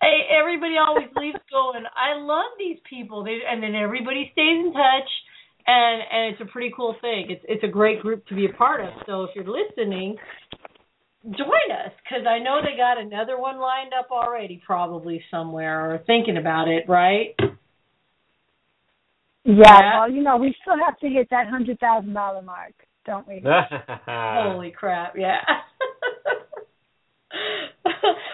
Hey, everybody always leaves going, "I love these people," they, and then everybody stays in touch. And and it's a pretty cool thing. It's it's a great group to be a part of. So if you're listening, join us because I know they got another one lined up already, probably somewhere or thinking about it, right?
Yeah,
Yeah.
well, you know, we still have to hit that hundred thousand dollar mark, don't we? (laughs)
Holy crap! Yeah. (laughs)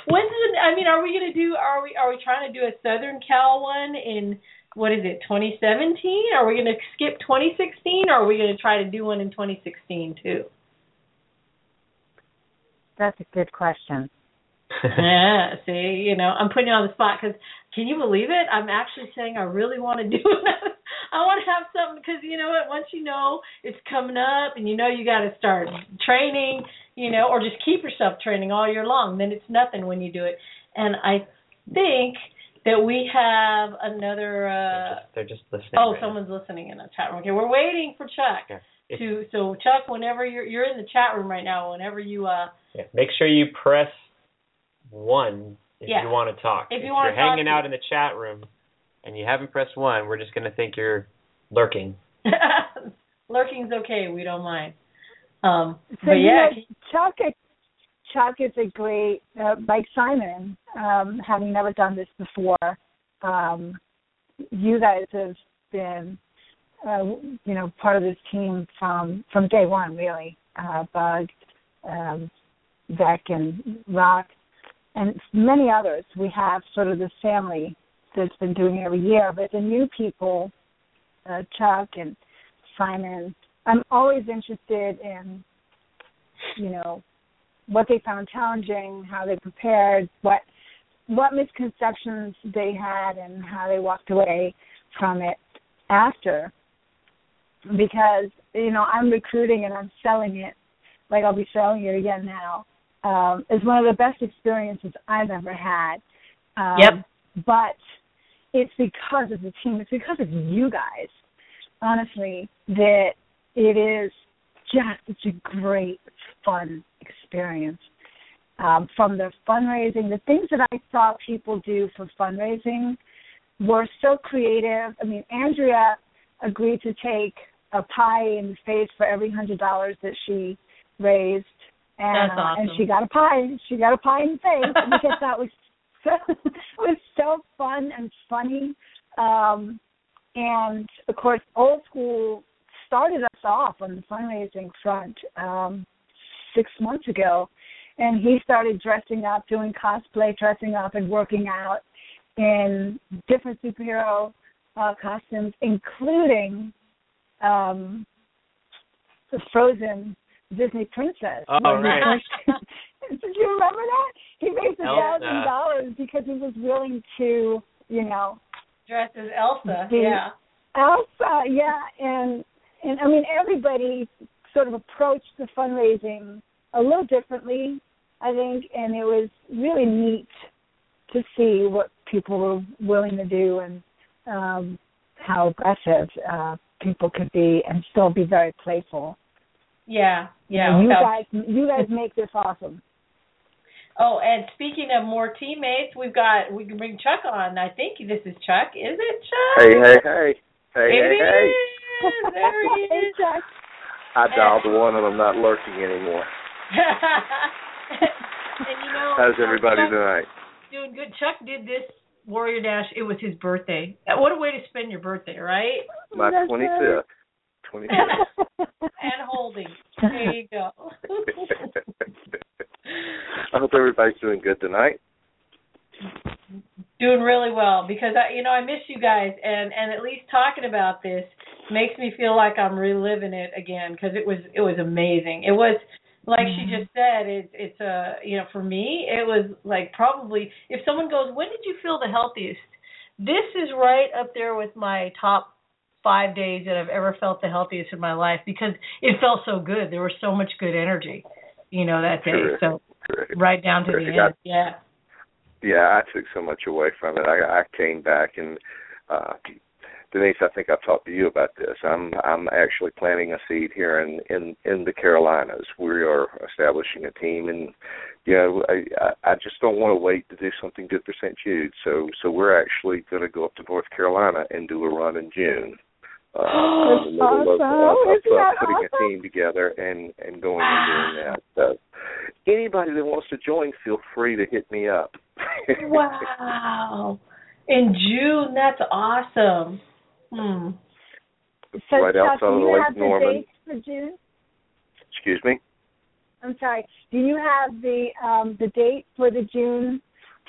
When's the? I mean, are we gonna do? Are we? Are we trying to do a Southern Cal one in what is it? 2017? Are we gonna skip 2016? Or are we gonna try to do one in 2016 too?
That's a good question. (laughs) (laughs)
yeah. See, you know, I'm putting you on the spot because can you believe it? I'm actually saying I really want to do it. (laughs) I want to have something because you know what? Once you know it's coming up and you know you got to start training, you know, or just keep yourself training all year long, then it's nothing when you do it. And I think that we have another. uh
they're, just, they're just listening.
Oh,
right now.
someone's listening in the chat room. Okay, we're waiting for Chuck.
Yeah. If-
To so Chuck, whenever you're you're in the chat room right now, whenever you uh
Yeah, make sure you press one if
Yeah.
you want to talk.
If you wanna
are hanging
talk-
out in the chat room and you haven't pressed one, we're just going to think you're lurking. (laughs) (laughs)
lurking's okay, we don't mind. Um,
So
but
you
yeah,
know, Chuck, Chuck is a great uh, like Simon. Um, having never done this before, um, you guys have been, uh, you know, part of this team from from day one, really. Uh, Bug, um, Beck, and Rock, and many others. We have sort of this family that's been doing it every year. But the new people, uh, Chuck and Simon, I'm always interested in, you know, what they found challenging, how they prepared, what what misconceptions they had, and how they walked away from it after. Because you know, I'm recruiting and I'm selling it, like I'll be selling it again now. Um, it's one of the best experiences I've ever had. Um,
Yep.
But it's because of the team. It's because of you guys, honestly, that it is just such a great, fun experience. Um, from the fundraising, the things that I saw people do for fundraising were so creative. I mean, Andrea agreed to take a pie in the face for every hundred dollars that she raised, and
That's
uh, and she got a pie. She got a pie in the face (laughs) because that was so (laughs) was so fun and funny. Um, and of course, old school started us off on the fundraising front um, six months ago, and he started dressing up, doing cosplay, dressing up, and working out in different superhero uh, costumes, including um, the Frozen Disney princess.
Oh, right.
first- (laughs) Did you remember that? He raised a thousand dollars because he was willing to, you know,
dress as Elsa. Yeah.
Elsa, yeah, and and I mean everybody sort of approached the fundraising a little differently, I think, and it was really neat to see what people were willing to do and um how aggressive uh people could be and still be very playful.
Yeah. Yeah.
And you guys you guys make this awesome.
Oh, and speaking of more teammates, we've got we can bring Chuck on. I think this is Chuck. Is it Chuck?
Hey, hey, hey. Hey,
It
hey, hey.
is. There he (laughs)
Hey,
is.
Chuck.
I dialed the one and I'm not lurking anymore. (laughs)
and you know,
How's everybody
Chuck,
tonight?
Doing good. Chuck did this Warrior Dash. It was his birthday. Uh, What a way to spend your birthday, right?
My 25th. 25th. (laughs)
and holding. There you go. (laughs)
I hope everybody's doing good tonight.
doing really well because I, you know, I miss you guys, and and at least talking about this makes me feel like I'm reliving it again because it was it was amazing. It was like she just said, it's it's a you know for me it was like probably if someone goes, when did you feel the healthiest? This is right up there with my top five days that I've ever felt the healthiest in my life because it felt so good. There was so much good energy, you know, that day. So right down to the end. Yeah.
Yeah, I took so much away from it. I, I came back and uh Denise, I think I've talked to you about this. I'm I'm actually planting a seed here in in in the Carolinas. We are establishing a team, and you know, I I just don't want to wait to do something good for St. Jude. So so we're actually going to go up to North Carolina and do a run in June. Uh, (gasps) in the middle of,
awesome.
of,
Isn't
of
that
putting
awesome?
a team together and and going and doing that. So anybody that wants to join, feel free to hit me up. (laughs)
wow. In June, that's awesome. Hmm.
So,
Right
Chuck,
outside
do
of
you
Lake
have the
Norman.
for June?
Excuse me.
I'm sorry. Do you have the um the date for the June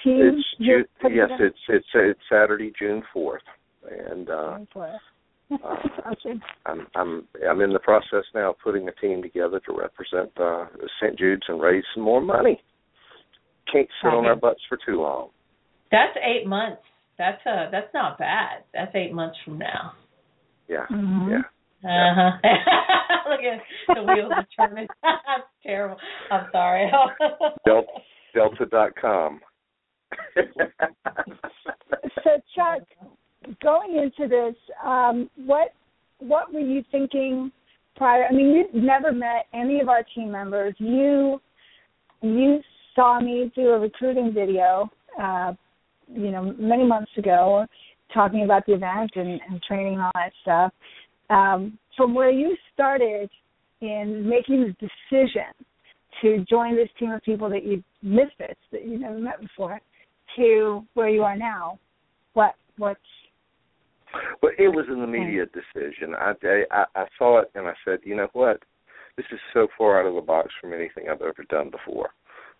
team?
It's June, yes,
together?
it's it's it's Saturday, June fourth, and uh,
June fourth.
uh, (laughs)
okay.
I'm I'm I'm in the process now of putting a team together to represent uh, St. Jude's and raise some more money. Can't sit on our butts for too long.
That's eight months. That's uh that's not bad. That's eight months from now.
Yeah,
Mhm.
yeah.
Uh huh. (laughs) Look at the wheels are turning. (laughs) That's terrible. I'm sorry. (laughs)
Del- Delta.com.
So Chuck, going into this, um, what what were you thinking prior? I mean, you'd never met any of our team members. You you saw me do a recruiting video, uh, you know, many months ago, talking about the event and, and training and all that stuff. Um, from where you started in making the decision to join this team of people that you misfits that you never met before, to where you are now, what what's
well it was an immediate decision. I, I I saw it and I said, you know what, this is so far out of the box from anything I've ever done before.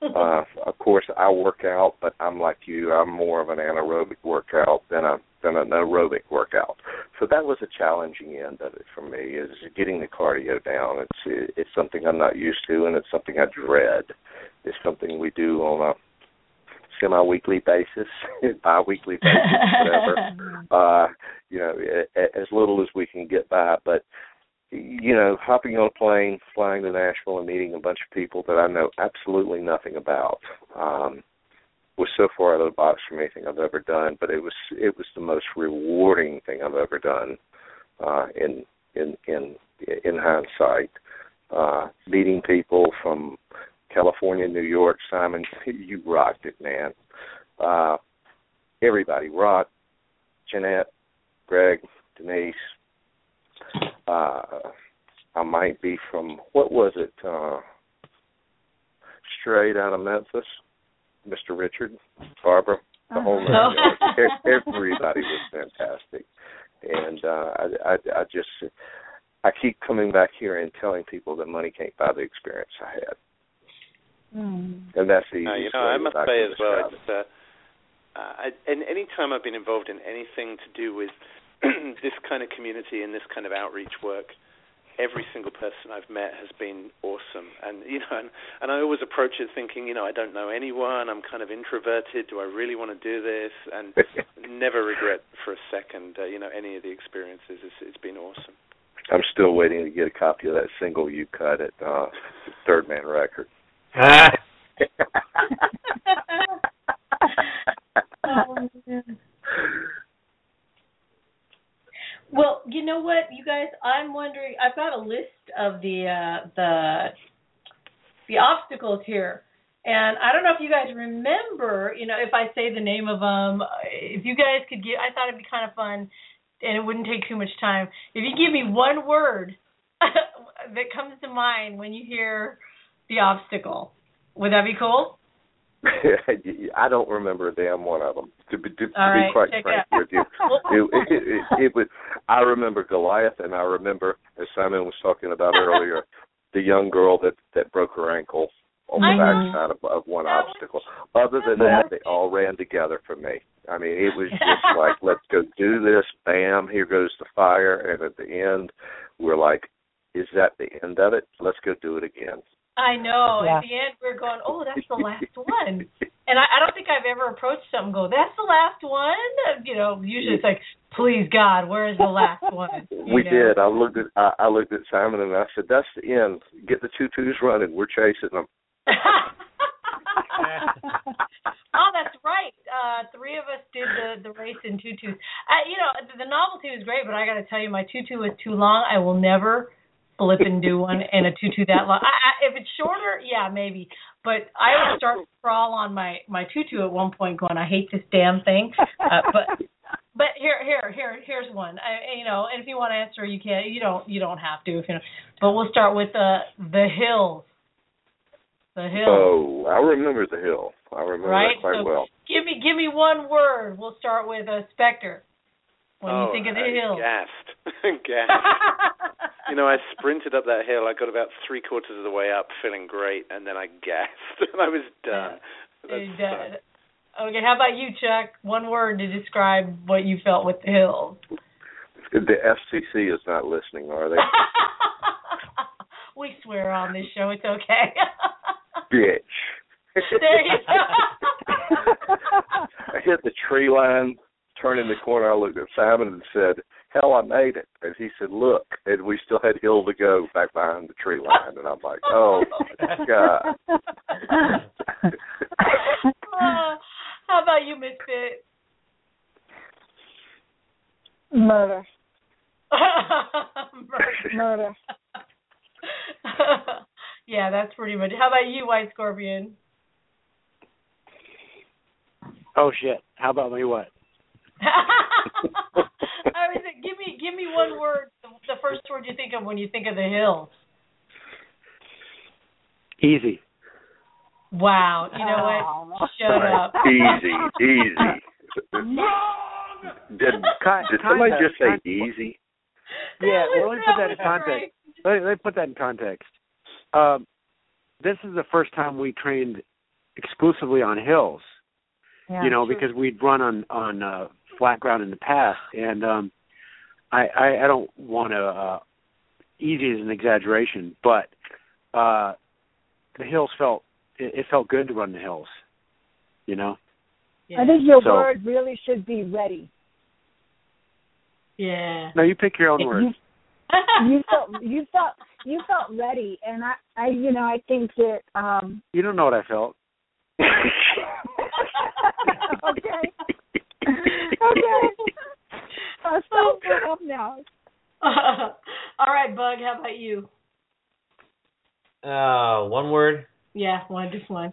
(laughs) uh, of course, I work out, but I'm like you. I'm more of an anaerobic workout than a than an aerobic workout. So that was a challenging end of it for me. Is getting the cardio down. It's it's something I'm not used to, and it's something I dread. It's something we do on a semi-weekly basis, (laughs) bi-weekly basis, whatever. (laughs) Uh, you know, a- a- as little as we can get by. But you know, hopping on a plane, flying to Nashville, and meeting a bunch of people that I know absolutely nothing about um, was so far out of the box from anything I've ever done. But it was it was the most rewarding thing I've ever done uh, in in in in hindsight. Uh, meeting people from California, New York, Simon, you rocked it, man. Uh, everybody, Rod, Jeanette, Greg, Denise. Uh, I might be from what was it? Uh, straight out of Memphis, Mr. Richard, Barbara, the whole
Uh-huh.
nine. (laughs) Everybody was fantastic, and uh, I, I, I just I keep coming back here and telling people that money can't buy the experience I had,
mm.
and that's the
Uh, you know,
way
I must
I
say as well,
describe it.
it's, uh, uh, I, and any time I've been involved in anything to do with (clears throat) this kind of community and this kind of outreach work, every single person I've met has been awesome. And you know, and, and I always approach it thinking, you know, I don't know anyone. I'm kind of introverted. Do I really want to do this? And (laughs) never regret for a second, uh, you know, any of the experiences. It's, it's been awesome.
I'm still waiting to get a copy of that single you cut at uh, Third Man Record.
Ah, (laughs) (laughs)
Oh, man. Well, you know what, you guys, I'm wondering. I've got a list of the uh, the the obstacles here, and I don't know if you guys remember. You know, if I say the name of them, if you guys could give, I thought it'd be kind of fun, and it wouldn't take too much time. If you give me one word (laughs) that comes to mind when you hear the obstacle, would that be cool? (laughs)
I don't remember a damn one of them. To be, to, to
All
be quite frank
out.
with you, (laughs) it, it, it, it was. I remember Goliath, and I remember, as Simon was talking about (laughs) earlier, the young girl that that broke her ankle on the backside of, of one obstacle. Other than
that,
they all ran together for me. I mean, it was just like, let's go do this. Bam! Here goes the fire, and at the end, we're like, is that the end of it? Let's go do it again.
I know.
Yeah.
At the end, we're going, oh, that's the last one. And I, I don't think I've ever approached something and go, that's the last one. You know, usually it's like, please God, where is the last one? (laughs) You
We
know?
did. I looked at I, I looked at Simon and I said, "That's the end. Get the two twos running. We're chasing them." (laughs)
oh, that's right. Uh, three of us did the the race in tutus. Uh, you know, the, the novelty was great, but I got to tell you, my tutu was too long. I will never flip and do one and a tutu that long. I, I, if it's shorter, yeah, maybe. But I would start to crawl on my my tutu at one point, going, "I hate this damn thing." Uh, but But here, here, here, here's one. I, you know, and if you want to answer, you can. You don't. You don't have to. If you know. But we'll start with the the hills. The hills.
Oh, I remember the hill. I remember
right.
that quite
so
well.
give me give me one word. We'll start with a Spectre. When
oh,
you think of the
I
hills.
Gassed. (laughs) gassed. (laughs) you know, I sprinted up that hill. I got about three quarters of the way up, feeling great, and then I gasped, (laughs) and I was done. That's
And, uh, okay, how about you, Chuck? One word to describe what you felt with the hills.
The FCC is not listening, are they? (laughs)
we swear on this show. It's okay. (laughs)
Bitch.
There you go.
I hit the tree line, turned in the corner. I looked at Simon and said, "Hell, I made it." And he said, "Look," and we still had hill to go back behind the tree line. And I'm like, "Oh my god."
Uh, (laughs) how about you, Miss Fit?
Murder. (laughs)
Murder.
Murder. (laughs)
yeah, that's pretty much. How about you, White Scorpion?
Oh shit! How about me? What?
I was like, give me give me one word. The, the first word you think of when you think of the hills.
Easy.
Wow. You know what? Shut up.
Easy, easy. Did did somebody
kinda,
just say
kinda.
easy?
Yeah,
That
well,
was-
let me put that in context.
great.
Let, let me put that in context. Um, this is the first time we trained exclusively on hills. Yeah, you know, because we'd run on on uh, flat ground in the past, and um, I, I I don't want to. Uh, easy is an exaggeration, but uh, the hills felt it, it felt good to run the hills. You know.
Yeah.
I think your
So-
word really should be ready.
yeah.
No, you pick your own
You- You felt you felt you felt ready, and I, I you know I think that um
You don't know what I felt. (laughs)
okay okay I'll stop it up now. (laughs)
All right, Bug. How about you?
Uh, one word.
Yeah, one, just one.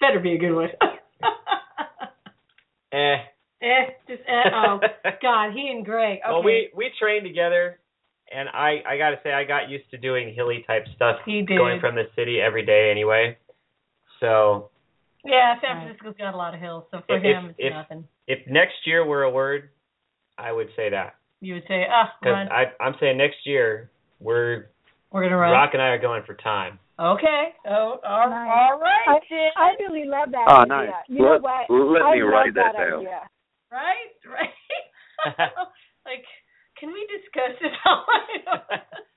Better be a good one. (laughs)
Eh.
eh, just eh. Oh (laughs) God, he and Greg. Okay.
Well, we we trained together, and I I got to say I got used to doing hilly type stuff.
He did.
Going from the city every day anyway. So
yeah, San Francisco's got a lot of hills, so for
If-
him it's
if-
nothing.
if next year were a word, I would say that
You would say, ah,
because
run.
I I'm saying next year we're
We're gonna run.
Rock and I are going for time.
Okay. Oh, all,
Nice.
all right. then.
I really love that
Oh,
idea.
nice.
You know
Let-
what?
let
I
me
love
write that
that
down.
idea.
right, (laughs) right. (laughs) like, can we discuss this? (laughs)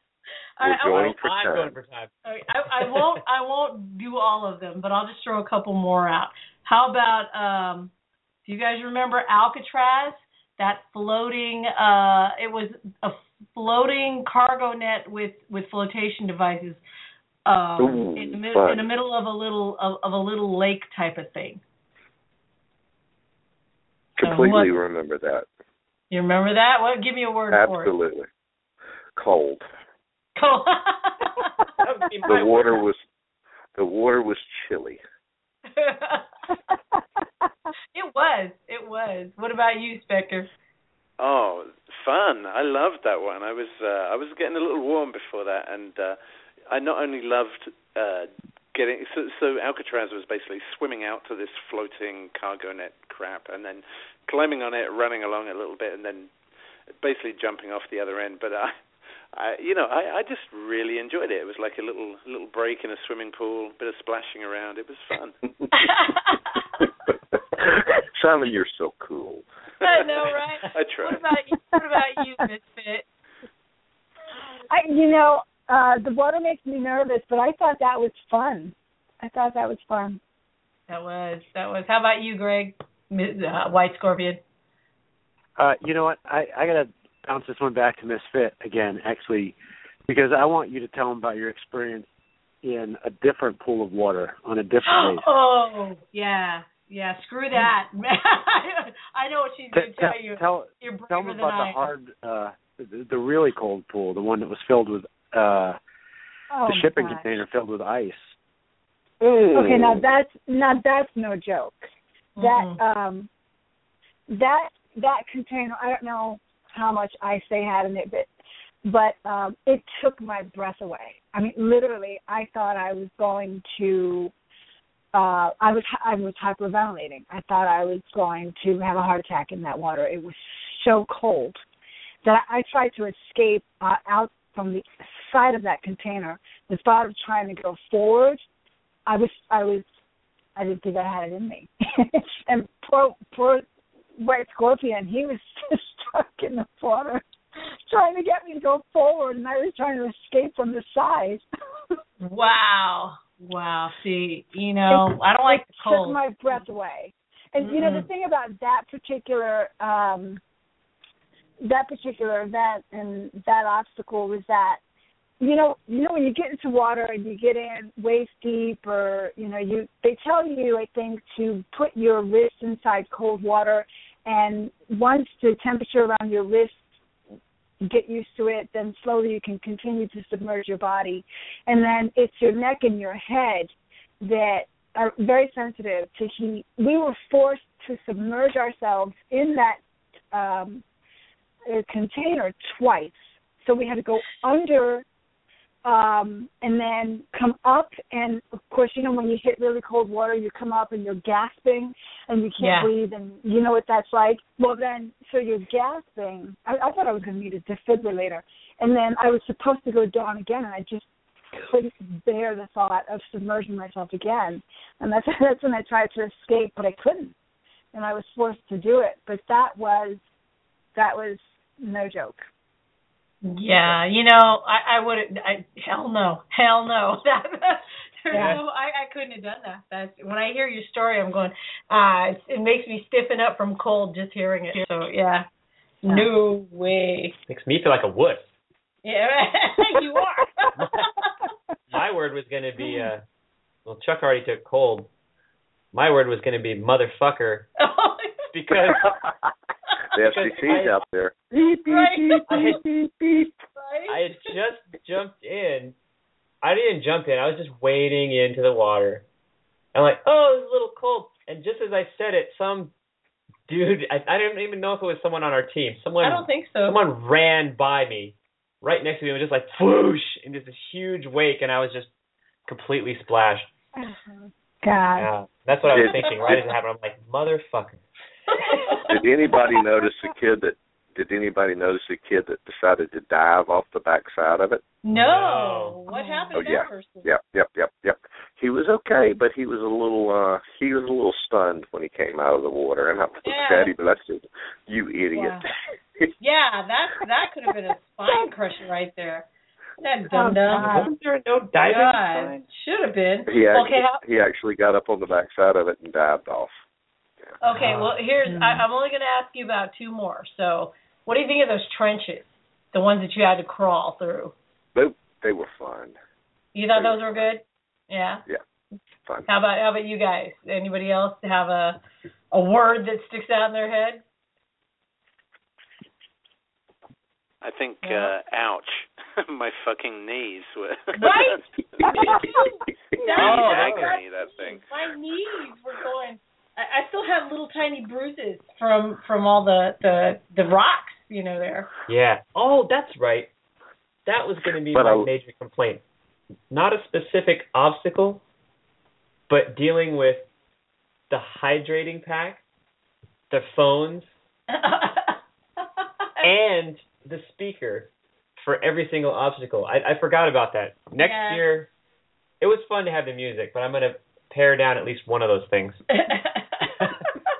I,
We're
I,
going
won't-
for
I'm
time.
going for time.
I, I won't. I won't do all of them, but I'll just throw a couple more out. How about? um Do you guys remember Alcatraz? That floating. uh It was a floating cargo net with with flotation devices. Um,
Ooh,
in the middle
fun.
in the middle of a little of, of a little lake type of thing. So
Completely
what-
remember that.
You remember that? What? Give me a word for it.
Absolutely. Cold.
Cool. (laughs)
That would be my
The water
word.
was the water was chilly. (laughs)
it was. It was. What about you, Spectre?
Oh, fun! I loved that one. I was uh, I was getting a little warm before that, and uh, I not only loved uh, getting so, so Alcatraz was basically swimming out to this floating cargo net crap, and then climbing on it, running along it a little bit, and then basically jumping off the other end. But I, I you know, I, I just really enjoyed it. It was like a little little break in a swimming pool, a bit of splashing around. It was fun. (laughs) (laughs)
Simon, you're so cool.
I know, right? (laughs)
I tried.
What about you? What about you, Miss Fit?
I, you know, uh, the water makes me nervous, but I thought that was fun. I thought that was fun.
That was. That was. How about you, Greg? Uh, White Scorpion.
Uh, you know what? I I gotta bounce this one back to Miss Fit again, actually, because I want you to tell them about your experience in a different pool of water on a different (gasps) base.
Oh, yeah, yeah. Screw that. (laughs) I know what she's going to
Tell,
tell you.
tell,
You're braver
tell them about
I
the
am.
hard, uh, the, the really cold pool, the one that was filled with uh,
Oh,
the shipping
gosh.
container filled with ice.
Ooh.
Okay, now that's now that's no joke. That
Mhm.
um that that container I don't know how much ice they had in it, but but um it took my breath away. I mean literally I thought I was going to uh I was I was hyperventilating. I thought I was going to have a heart attack in that water. It was so cold that I tried to escape uh, out from the side of that container. The thought of trying to go forward, I was I was I didn't think I had it in me. (laughs) and poor poor white scorpion, he was (laughs) just stuck in the water (laughs) trying to get me to go forward and I was trying to escape from the side. (laughs)
Wow. Wow. See, you know, I don't like the
it
cold.
took my breath away. And you know the thing about that particular um that particular event and that obstacle was that you know you know when you get into water and you get in waist deep or you know you they tell you I think to put your wrist inside cold water and once the temperature around your wrist get used to it, then slowly you can continue to submerge your body. And then it's your neck and your head that are very sensitive to heat. We were forced to submerge ourselves in that um, uh, container twice. So we had to go under um and then come up and of course you know when you hit really cold water you come up and you're gasping and you can't
Yeah.
breathe and you know what that's like? Well then so you're gasping. I, I thought i was going to need a defibrillator and then i was supposed to go down again and i just couldn't bear the thought of submerging myself again. And that's (laughs) that's when i tried to escape but i couldn't and i was forced to do it. But that was that was no joke
Yeah, you know, I I would I hell no. Hell no. (laughs) That there's
Yeah.
no I I couldn't have done that. That's when I hear your story I'm going uh it, it makes me stiffen up from cold just hearing it. So, yeah.
Yeah.
No way.
Makes me feel like a wuss.
Yeah, (laughs) you are. (laughs)
My word was going to be, uh, well, Chuck already took cold. My word was going to be motherfucker because
the FCC's out there.
Beep, beep,
Right.
beep,
I
beep,
had-
beep, beep.
I had just jumped in. I didn't jump in. I was just wading into the water. I'm like, oh, it's a little cold. And just as I said it, some dude, I, I didn't even know if it was someone on our team. Someone,
I don't think so.
someone ran by me, right next to me, and was just like whoosh, and just this huge wake, and I was just completely splashed. (sighs)
god
Yeah, that's what I was thinking right as it happened. I'm like, motherfucker.
Did anybody notice a kid that? Did anybody notice a kid that decided to dive off the backside of it?
no. What
Oh.
happened
Oh,
to
yeah.
that person?
Yep, yep, yep, yep. He was okay, but he was a little uh he was a little stunned when he came out of the water and I was
Yeah.
Daddy bless you, you idiot. (laughs)
Yeah, that that could have been a spine crusher right there. That
Oh,
dum dum.
Wasn't there no diving
God, should have been.
he actually
Okay, how,
he actually got up on the backside of it and dived off.
Okay. Well, here's
Hmm.
I, I'm only going to ask you about two more. So, what do you think of those trenches, the ones that you had to crawl through?
They they were fun.
You thought those were good? Yeah. Yeah.
Fun.
How about how about you guys? Anybody else have a a word that sticks out in their head?
I think,
Yeah.
uh, ouch, (laughs) my fucking knees were. (laughs)
Right? (laughs)
That
Oh,
was
that
agony, that thing.
My knees were going. I, I still have little tiny bruises from from all the the the rocks, you know. There.
Yeah. Oh, that's right. That was going to be
But
my
I-
major complaint. Not a specific obstacle, but dealing with the hydrating pack, the phones, (laughs) and the speaker for every single obstacle. I, I forgot about that. Next
Yeah.
year, it was fun to have the music, but I'm going to pare down at least one of those things. (laughs)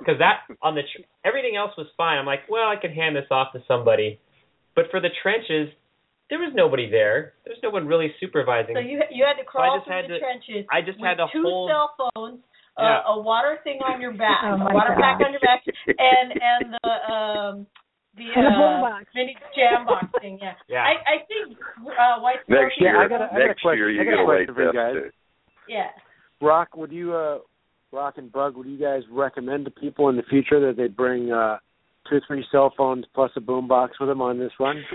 Because that on the tr- everything else was fine. I'm like, well, I can hand this off to somebody, but for the trenches, there was nobody there. There was no one really supervising.
so you you had to crawl
just
through
had
the
to-
trenches.
I just
with
had to
two
hold.
cell phones,
Yeah.
a, a water thing on your back,
Oh,
a
my
water pack on your back, and and the um the uh,
boombox.
mini jam box thing. Yeah. (laughs)
Yeah.
I I think uh, White
Next
Scorpion-
year,
I got a- I got a
next
question-
year you
I got a question for you guys.
too.
Yeah.
Rock, would you uh Rock and Bug, would you guys recommend to people in the future that they bring uh two or three cell phones plus a boombox with them on this run? (laughs)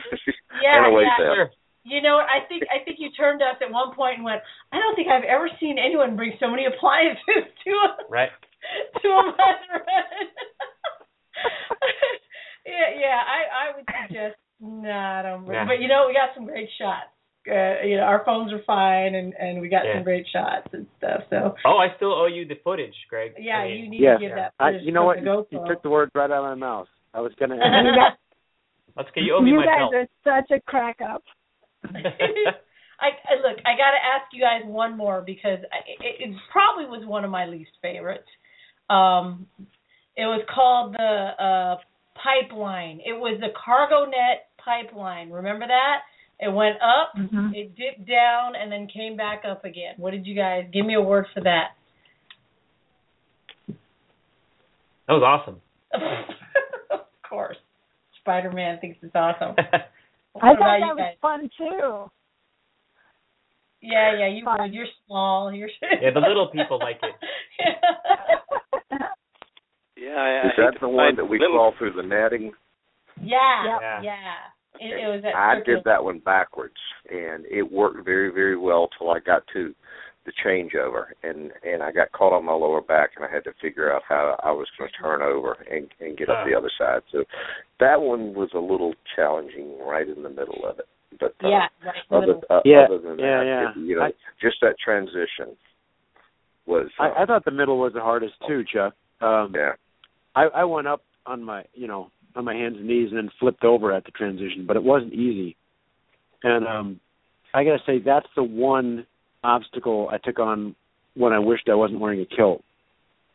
Yeah.
and a
yeah.
Sure.
You know, I think I think you turned to us at one point and went, I don't think I've ever seen anyone bring so many appliances (laughs) to a
Right. (laughs)
to a Maserati. yeah, yeah. I I would suggest no, I don't.
Nah.
But you know, we got some great shots. Uh, you know, our phones are fine, and and we got
Yeah.
some great shots and stuff. So
Oh, I still owe you the footage, Greg.
yeah,
I mean,
you need
Yeah.
to give that.
I,
footage
you know what?
The
You, you took the words right out of my mouth. I was gonna. (laughs)
you guys,
Let's get you owe me
you
my
guys
belt.
are such a crack up. (laughs)
I, I look. I got to ask you guys one more because I, it, it probably was one of my least favorites. Um, it was called the uh, pipeline. It was the cargo net pipeline. Remember that? It went up,
Mhm.
it dipped down, and then came back up again. What did you guys give me a word for that?
that was awesome. (laughs)
of course, Spider Man thinks it's awesome. (laughs)
I thought that was fun too.
Yeah, yeah, you
Fun.
would. You're small. You're (laughs)
Yeah, the little people like it.
Yeah, I, I
Is
hate
that the one that we
little,
crawl through the netting?
Yeah,
Yeah.
yeah. It, it was at
I did that one backwards, and it worked very, very well till I got to the changeover, and and I got caught on my lower back, and I had to figure out how I was going to turn over and and get up the other side. So that one was a little challenging right in the middle of it. But uh,
Yeah, right.
other
middle.
uh,
Yeah,
other than
yeah,
that,
yeah.
it- you know,
I-
just that transition was. Uh,
I, I thought the middle was the hardest too, Chuck. Um,
yeah.
I, I went up on my, you know, on my hands and knees and then flipped over at the transition, but it wasn't easy. And um, I gotta say that's the one obstacle I took on when I wished I wasn't wearing a kilt.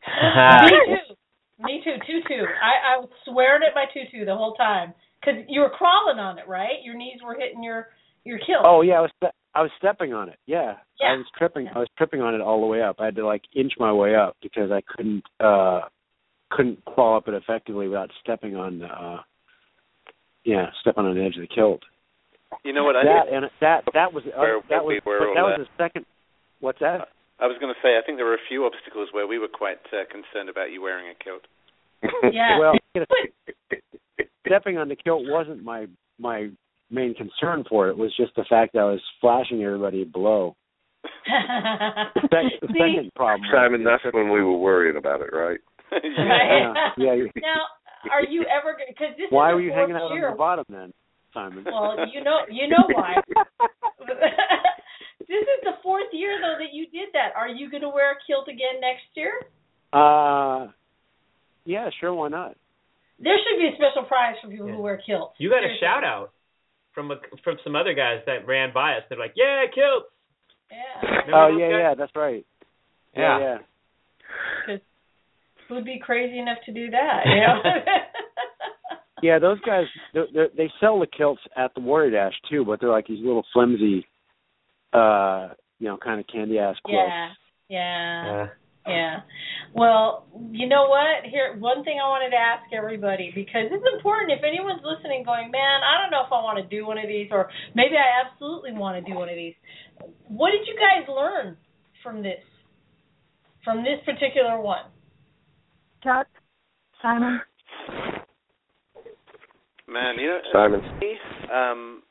(laughs)
Me too. Me too. Tutu. I I was swearing at my tutu the whole time because you were crawling on it, right? Your knees were hitting your your kilt.
Oh yeah, I was ste- I was stepping on it. Yeah.
Yeah.
I was tripping. I was tripping on it all the way up. I had to like inch my way up because I couldn't uh couldn't crawl up it effectively without stepping on uh yeah, stepping on the edge of the kilt.
you know what? I
that and that that was uh,
Where-
that was
we were
but
all
that was the second. What's that?
I was going to say I think there were a few obstacles where we were quite uh, concerned about you wearing a kilt. (laughs)
Yeah.
Well, you know, stepping on the kilt wasn't my my main concern for it. Was just the fact that I was flashing everybody below. (laughs) The, sec- the
See?
second problem.
Simon, that's when we were worrying about it, right? (laughs)
Yeah, yeah. (laughs) you-
now, are you ever going? Because this
Why
is
were you hanging out
year.
on the bottom then, Simon?
Well, you know, you know why. (laughs) this is the fourth year though that you did that. Are you going to wear a kilt again next year?
Uh, yeah, sure, why not?
There should be a special prize for people
Yeah.
who wear kilts.
You got a shout out from a, from some other guys that ran by us. They're like, "Yeah, kilts."
Yeah.
Remember
Oh yeah,
guys?
yeah, that's right.
Yeah.
yeah.
Because who'd be crazy enough to do that? You know. (laughs)
Yeah, those guys they're, they're, they sell the kilts at the Warrior Dash too, but they're like these little flimsy, uh, you know, kind of candy ass quilts.
yeah. Yeah.
Yeah.
Yeah. Well, you know what? Here, one thing I wanted to ask everybody because it's important. If anyone's listening, going, man, I don't know if I want to do one of these, or maybe I absolutely want to do one of these. What did you guys learn from this? From this particular one?
Chuck, Simon.
Man, you know,
Simon.
me, um,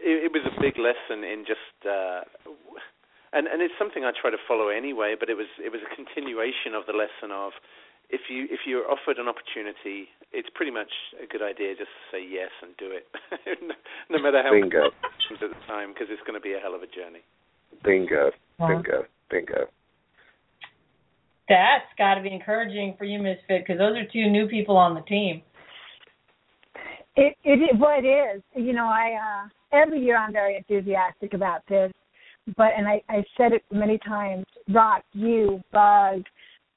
it, it was a big lesson in just, uh, and and it's something I try to follow anyway. But it was it was a continuation of the lesson of if you if you're offered an opportunity, it's pretty much a good idea just to say yes and do it, (laughs) no matter how
Bingo.
it seems (laughs) at the time, because it's going to be a hell of a journey.
Bingo. Bingo. Bingo.
That's got to be encouraging for you, Ms. Misfit, because those are two new people on the team.
It it is. You know, I uh every year I'm very enthusiastic about this. But and I, I said it many times, Rock, you, Bug,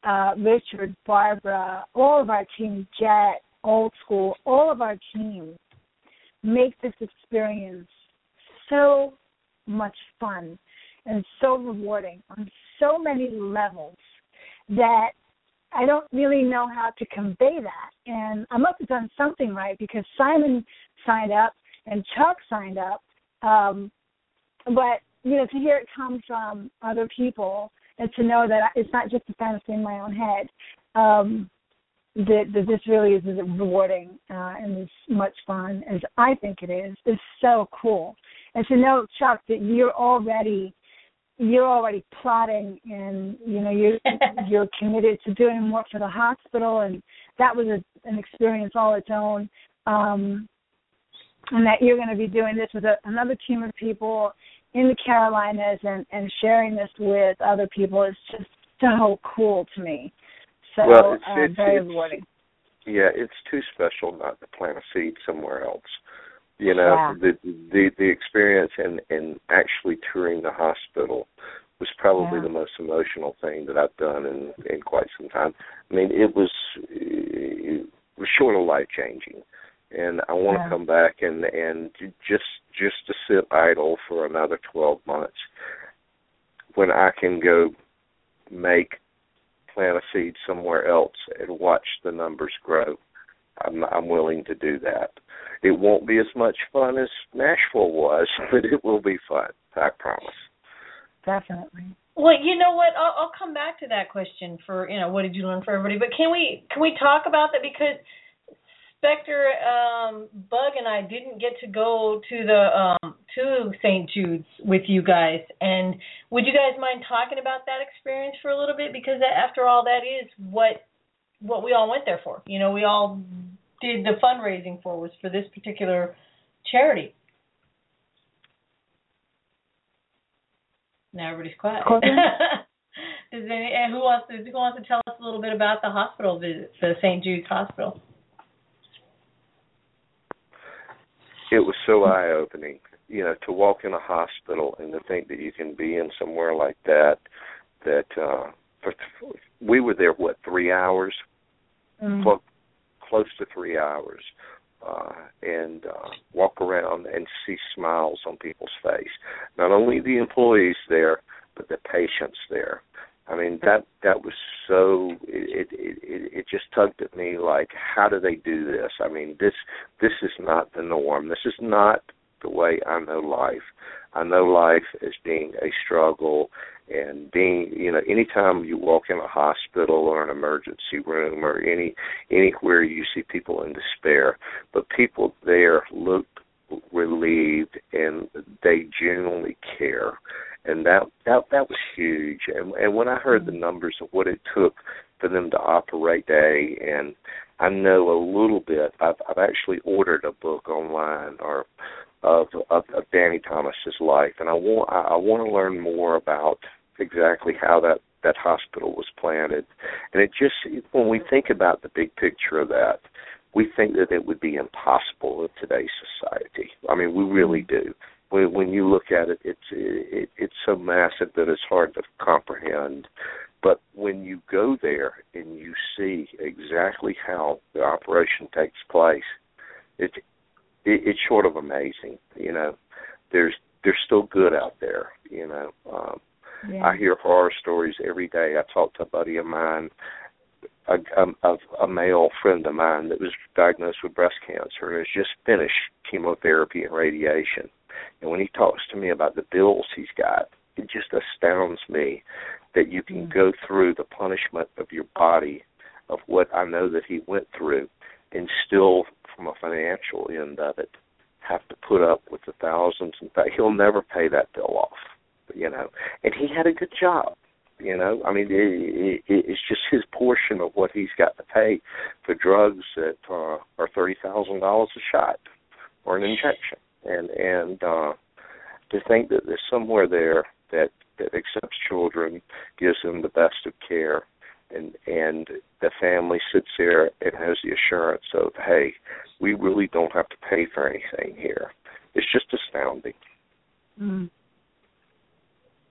uh, Richard, Barbara, all of our team, Jet, old school, all of our teams make this experience so much fun and so rewarding on so many levels that I don't really know how to convey that. And I must have done something right because Simon signed up and Chuck signed up. Um, but, you know, to hear it come from other people and to know that it's not just a fantasy in my own head, um, that, that this really is as rewarding uh, and as much fun as I think it is, is so cool. and to know, Chuck, that you're already you're already plotting and you know you're (laughs) you're committed to doing more for the hospital and that was a, an experience all its own um and that you're going to be doing this with a, another team of people in the Carolinas and and sharing this with other people is just so cool to me. So
well, it's,
uh,
it's,
very
it's,
rewarding.
Yeah, it's too special not to plant a seed somewhere else. You know,
yeah.
the the the experience and and actually touring the hospital was probably
Yeah.
the most emotional thing that I've done in in quite some time. I mean, it was it was short of life changing, and I want
Yeah.
to come back and and just just to sit idle for another twelve months when I can go make plant a seed somewhere else and watch the numbers grow. I'm I'm willing to do that. It won't be as much fun as Nashville was, (laughs) but it will be fun. I promise.
Definitely.
Well, you know what? I'll, I'll come back to that question for you know what did you learn for everybody. But can we can we talk about that because Spectre, um, Bug, and I didn't get to go to the um, to St. Jude's with you guys. And would you guys mind talking about that experience for a little bit? Because that, after all, that is what what we all went there for. You know, we all did the fundraising for was for this particular charity. Now everybody's quiet. (laughs) Does any, and who wants to who wants to tell us a little bit about the hospital visit, the St. Jude's Hospital?
It was so eye opening, you know, to walk in a hospital and to think that you can be in somewhere like that. That uh, for, we were there what three hours,
Mm.
close, close to three hours, uh, and uh, walk around and see smiles on people's face. Not only the employees there, but the patients there. I mean that that was so it, it it it just tugged at me like how do they do this? I mean this this is not the norm. This is not the way I know life. I know life as being a struggle and being you know anytime you walk in a hospital or an emergency room or any anywhere you see people in despair. But people there look relieved and they genuinely care. And that that that was huge. And and when i heard the mm-hmm. numbers of what it took for them to operate day and i know a little bit i've i've actually ordered a book online or of of, of Danny Thomas's life. And i want i, I want to learn more about exactly how that that hospital was planted. And it just when we think about the big picture of that we think that it would be impossible in today's society. I mean we really do. When when you look at it it's it, it's so massive that it's hard to comprehend. But when you go there and you see exactly how the operation takes place it, it it's short of amazing you know. There's there's still good out there you know um
Yeah.
I hear horror stories every day. I talked to a buddy of mine, a, a, a male friend of mine that was diagnosed with breast cancer and has just finished chemotherapy and radiation. And when he talks to me about the bills he's got, it just astounds me that you can mm. go through the punishment of your body of what I know that he went through and still from a financial end of it have to put up with the thousands and th- he'll never pay that bill off you know and he had a good job you know. I mean it, it, it's just his portion of what he's got to pay for drugs that uh, are thirty thousand dollars a shot or an injection. And and uh to think that there's somewhere there that that accepts children gives them the best of care and and the family sits there and has the assurance of hey we really don't have to pay for anything here. It's just astounding.
Mm.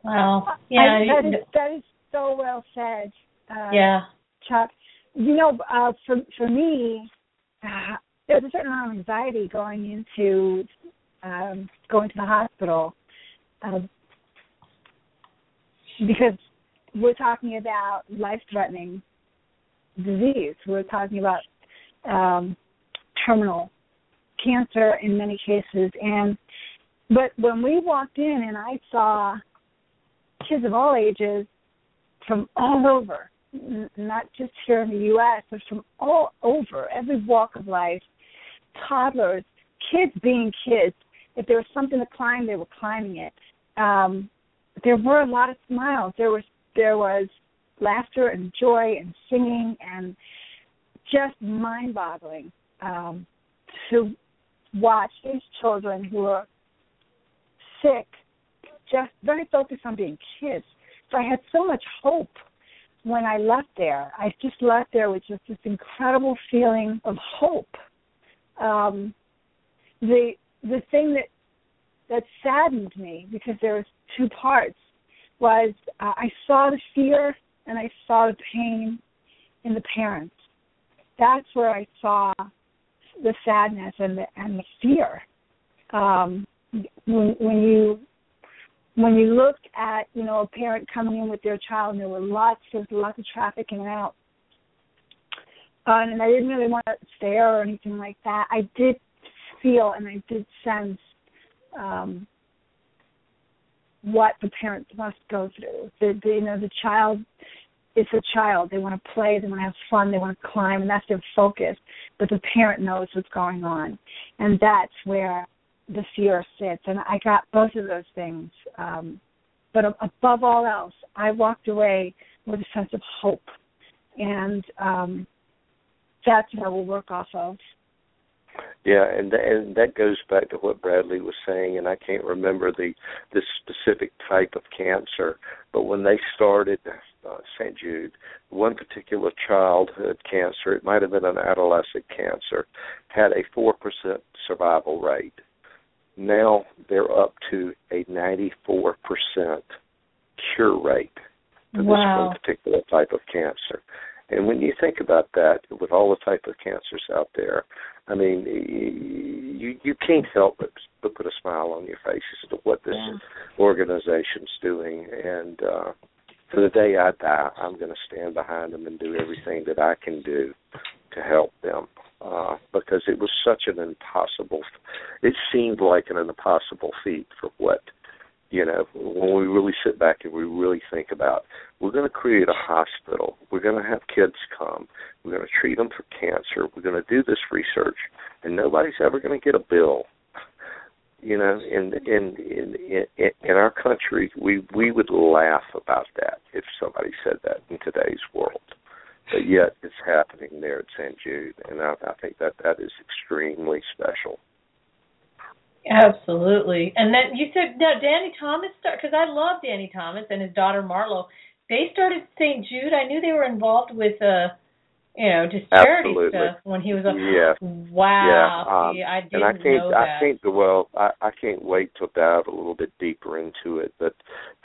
Wow. Yeah.
that
you-
is that is so well said, uh,
yeah.
Chuck. You know, uh, for for me, uh, there's a certain amount of anxiety going into um, going to the hospital uh, because we're talking about life-threatening disease. We're talking about um, terminal cancer in many cases, and but when we walked in and I saw kids of all ages from all over, n- not just here in the U.S., but from all over, every walk of life, toddlers, kids being kids, if there was something to climb, they were climbing it. Um, there were a lot of smiles. There was there was laughter and joy and singing and just mind-boggling um, to watch these children who are sick, just very focused on being kids. So I had so much hope when I left there. I just left there with just this incredible feeling of hope. Um, the the thing that that saddened me because there was two parts was uh, I saw the fear and I saw the pain in the parents. That's where I saw the sadness and the and the fear. Um, when when you when you look at you know a parent coming in with their child and there were lots of lots of traffic in and out, uh, and I didn't really want to stare or anything like that. I did feel and I did sense um, what the parents must go through. The, the you know the child is a child. They want to play, they want to have fun, they want to climb, and that's their focus. But the parent knows what's going on, and that's where the fear sits. And I got both of those things. Um, but above all else, I walked away with a sense of hope, and um, that's what we'll work off of.
Yeah, and and that goes back to what Bradley was saying, and I can't remember the the specific type of cancer, but when they started uh, St. Jude, one particular childhood cancer, it might have been an adolescent cancer, had a four percent survival rate. Now they're up to a ninety four percent cure rate for
wow.
this one particular type of cancer. And when you think about that, with all the type of cancers out there, I mean, you you can't help but but put a smile on your face as to what this yeah. organization's doing. And uh, to the day I die, I'm going to stand behind them and do everything that I can do to help them. Uh, because it was such an impossible, it seemed like an impossible feat for what you know, when we really sit back and we really think about, we're going to create a hospital. We're going to have kids come. We're going to treat them for cancer. We're going to do this research, and nobody's ever going to get a bill. You know, in in in in, in our country, we we would laugh about that if somebody said that in today's world. But yet, it's happening there at St. Jude, and I, I think that that is extremely special.
Absolutely. And then you said now Danny Thomas start because I love Danny Thomas and his daughter Marlo. They started St. Jude. I knew they were involved with uh you know, just charity
Absolutely.
stuff when he was a
yeah.
wow.
Yeah. Um,
I didn't
and I can't
know that.
I can't well I, I can't wait to dive a little bit deeper into it. But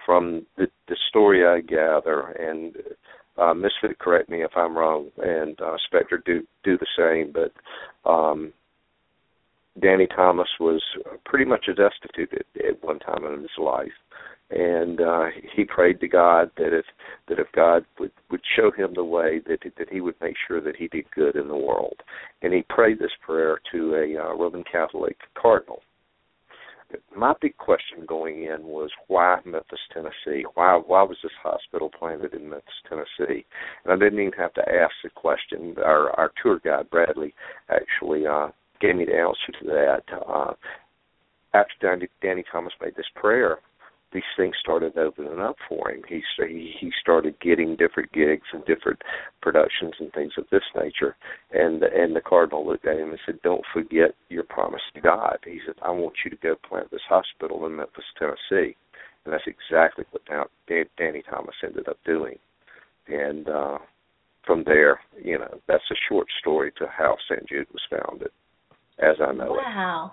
from the the story I gather and uh Miss Fit correct me if I'm wrong and uh Spectre do do the same, but um Danny Thomas was pretty much a destitute at, at one time in his life, and uh, he prayed to God that if that if God would would show him the way that that he would make sure that he did good in the world, and he prayed this prayer to a uh, Roman Catholic cardinal. My big question going in was why Memphis, Tennessee? Why why was this hospital planted in Memphis, Tennessee? And I didn't even have to ask the question. Our our tour guide Bradley actually uh, gave me the answer to that. Uh, after Danny, Danny Thomas made this prayer, these things started opening up for him. He he started getting different gigs and different productions and things of this nature. And and the cardinal looked at him and said, "Don't forget your promise to God." He said, "I want you to go plant this hospital in Memphis, Tennessee." And that's exactly what Danny Thomas ended up doing. And uh, from there, you know, that's a short story to how St. Jude was founded as I know
wow. it. Wow.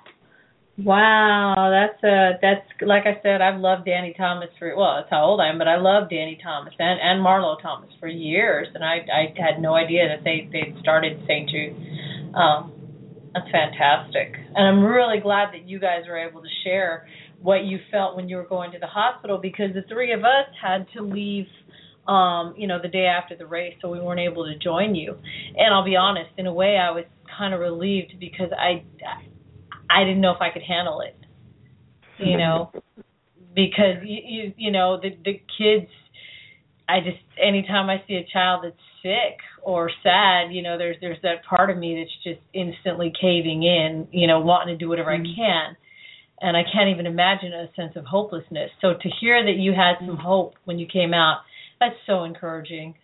Wow, that's uh that's like I said, I've loved Danny Thomas for well, that's how old I am, but I love Danny Thomas and and Marlo Thomas for years, and I I had no idea that they they started St. Jude. Um, that's fantastic, and I'm really glad that you guys were able to share what you felt when you were going to the hospital because the three of us had to leave um, you know, the day after the race, so we weren't able to join you. And I'll be honest, in a way, I was kind of relieved because I, I didn't know if I could handle it, you know, (laughs) because you, you, you know, the the kids. I just anytime I see a child that's sick or sad, you know, there's there's that part of me that's just instantly caving in, you know, wanting to do whatever mm-hmm. I can. and I can't even imagine a sense of hopelessness. So to hear that you had some hope when you came out, that's so encouraging.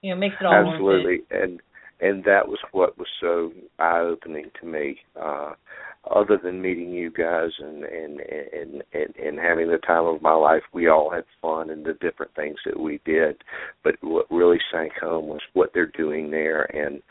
You know, makes it all
absolutely,
worth it.
and and that was what was so eye opening to me. Uh, other than meeting you guys and, and and and and having the time of my life, we all had fun and the different things that we did. But what really sank home was what they're doing there, and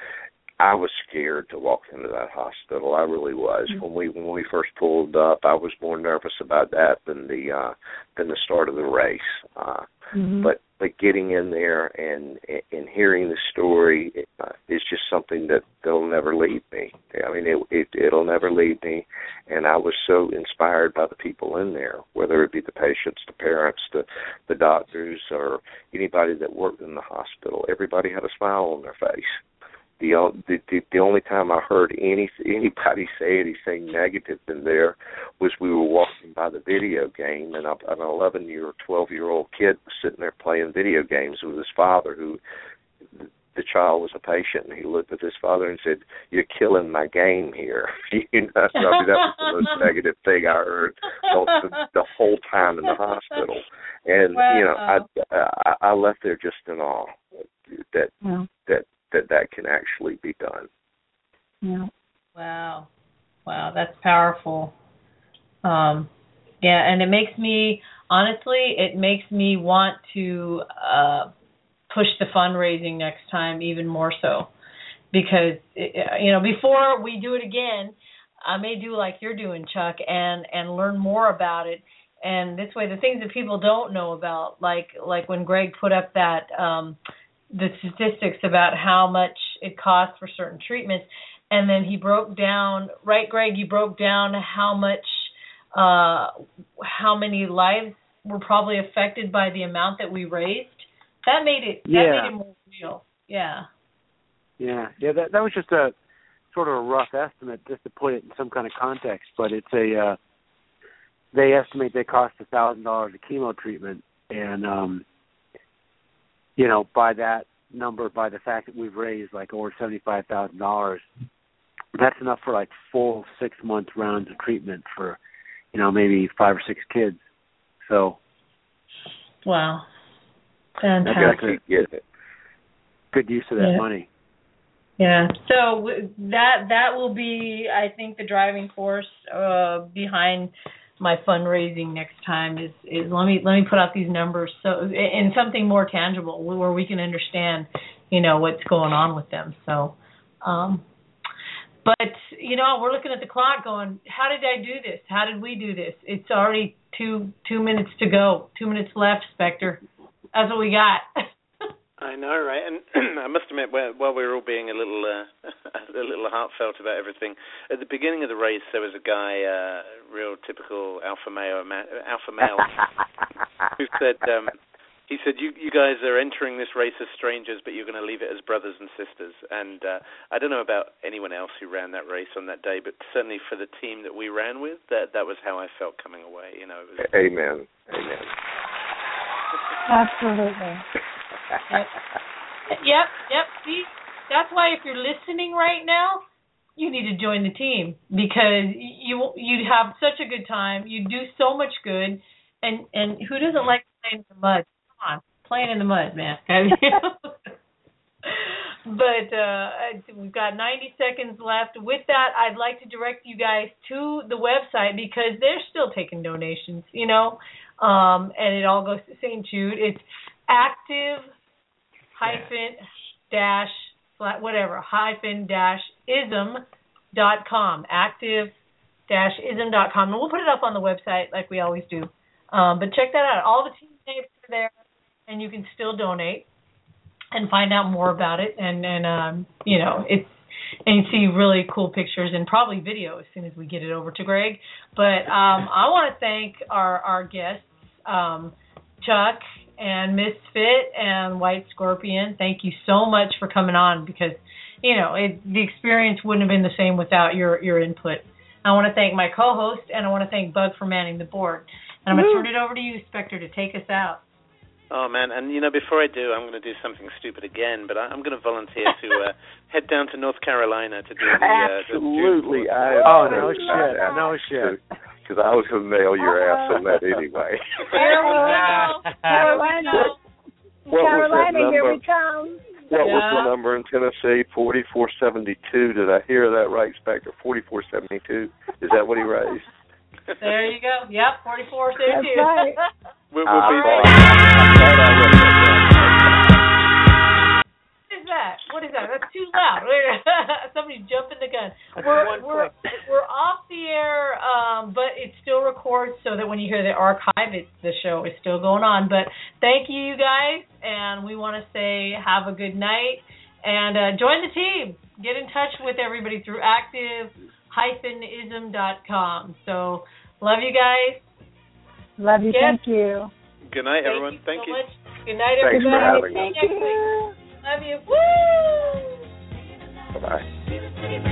I was scared to walk into that hospital. I really was. Mm-hmm. When we when we first pulled up, I was more nervous about that than the uh than the start of the race. Uh mm-hmm. but but getting in there and and hearing the story uh, is just something that they'll never leave me. I mean, it, it it'll never leave me, and I was so inspired by the people in there, whether it be the patients, the parents, the the doctors, or anybody that worked in the hospital. Everybody had a smile on their face the, the the only time I heard any anybody (laughs) say anything negative in there was we were walking by the video game, and an 11 year or 12 year old kid was sitting there playing video games with his father, who the child was a patient, and he looked at his father and said, "You're killing my game here." (laughs) you know, I mean, that was the most (laughs) negative thing I heard the, the whole time in the hospital, and
wow.
you know, I, I I left there just in awe that
yeah.
that that that can actually be done.
Yeah.
Wow. Wow, that's powerful. Um, yeah, and it makes me honestly, it makes me want to uh, push the fundraising next time even more so, because it, you know before we do it again, I may do like you're doing, Chuck, and and learn more about it. And this way, the things that people don't know about, like like when Greg put up that um, the statistics about how much it costs for certain treatments. And then he broke down right greg you broke down how much uh how many lives were probably affected by the amount that we raised. That made it that
yeah.
made it more real. Yeah.
Yeah. Yeah that that was just a sort of a rough estimate just to put it in some kind of context but it's a uh they estimate they cost a thousand dollars a chemo treatment and um you know, by that number, by the fact that we've raised like over seventy five thousand dollars, that's enough for like full six month rounds of treatment for, you know, maybe five or six kids. So
Wow. Fantastic.
Good use of that
yeah.
money.
Yeah. So that that will be, I think, the driving force uh, behind my fundraising next time is is let me let me put out these numbers so in something more tangible where we can understand you know what's going on with them. So um but you know we're looking at the clock going how did i do this? How did we do this? It's already two two minutes to go two minutes left Spectre that's what we got (laughs)
I know, right? And (clears throat) I must admit, while we were all being a little uh, (laughs) a little heartfelt about everything, at the beginning of the race, there was a guy, uh, real typical alpha male, alpha male, (laughs) who said, um, he said, "You you guys are entering this race as strangers, but you're going to leave it as brothers and sisters." And uh, I don't know about anyone else who ran that race on that day, but certainly for the team that we ran with, that that was how I felt coming away. You know. It was,
Amen. Amen.
Absolutely.
Yep. Yep. See, that's why if you're listening right now, you need to join the team because you you have such a good time. You'd do so much good, and and who doesn't like playing in the mud? Come on, playing in the mud, man. (laughs) but uh we've got 90 seconds left. With that, I'd like to direct you guys to the website because they're still taking donations, you know, um, and it all goes to St. Jude. It's active hyphen dash flat whatever hyphen dash ism dot com active dash ism dot com. And we'll put it up on the website like we always do. Um, but check that out. All the team names are there and you can still donate and find out more about it. And and um, you know it's and you see really cool pictures and probably video as soon as we get it over to Greg. But um, I want to thank our our guests, um, Chuck and Miss Fit and White Scorpion. Thank you so much for coming on because you know it, the experience wouldn't have been the same without your your input. I want to thank my co-host and I want to thank Bug for manning the board. And I'm going to turn it over to you, Spectre, to take us out.
Oh man, and you know, before I do, I'm going to do something stupid again, but I, I'm going to volunteer to uh, (laughs) head down to North Carolina to do the. Uh,
Absolutely,
the
I. Oh no shit, no shit.
To, because I was going to nail your ass on that (laughs) anyway.
Here we go.
Carolina.
What was that
Carolina, here we come.
What was the number in Tennessee? Forty-four seventy-two. Did I hear that right, Spectre? Forty-four seventy-two. Is that what he raised?
There you go. Yep, 44
That's right.
We'll,
Ah,
we'll
is that? What is that? That's too loud. (laughs) (laughs) Somebody's jumping the gun.
That's
We're we're
clip. (laughs)
we're off the air, um, but it still records so that when you hear the archive, it, the show is still going on. But thank you, you guys, and we want to say have a good night and uh, join the team. Get in touch with everybody through active-ism.com. So love you guys.
Love you.
Yes.
Thank you.
Good night,
Thank
everyone.
you
Thank
so
you.
much. Good night,
Thanks for
everybody.
having us.
Love you. Woo!
Bye-bye.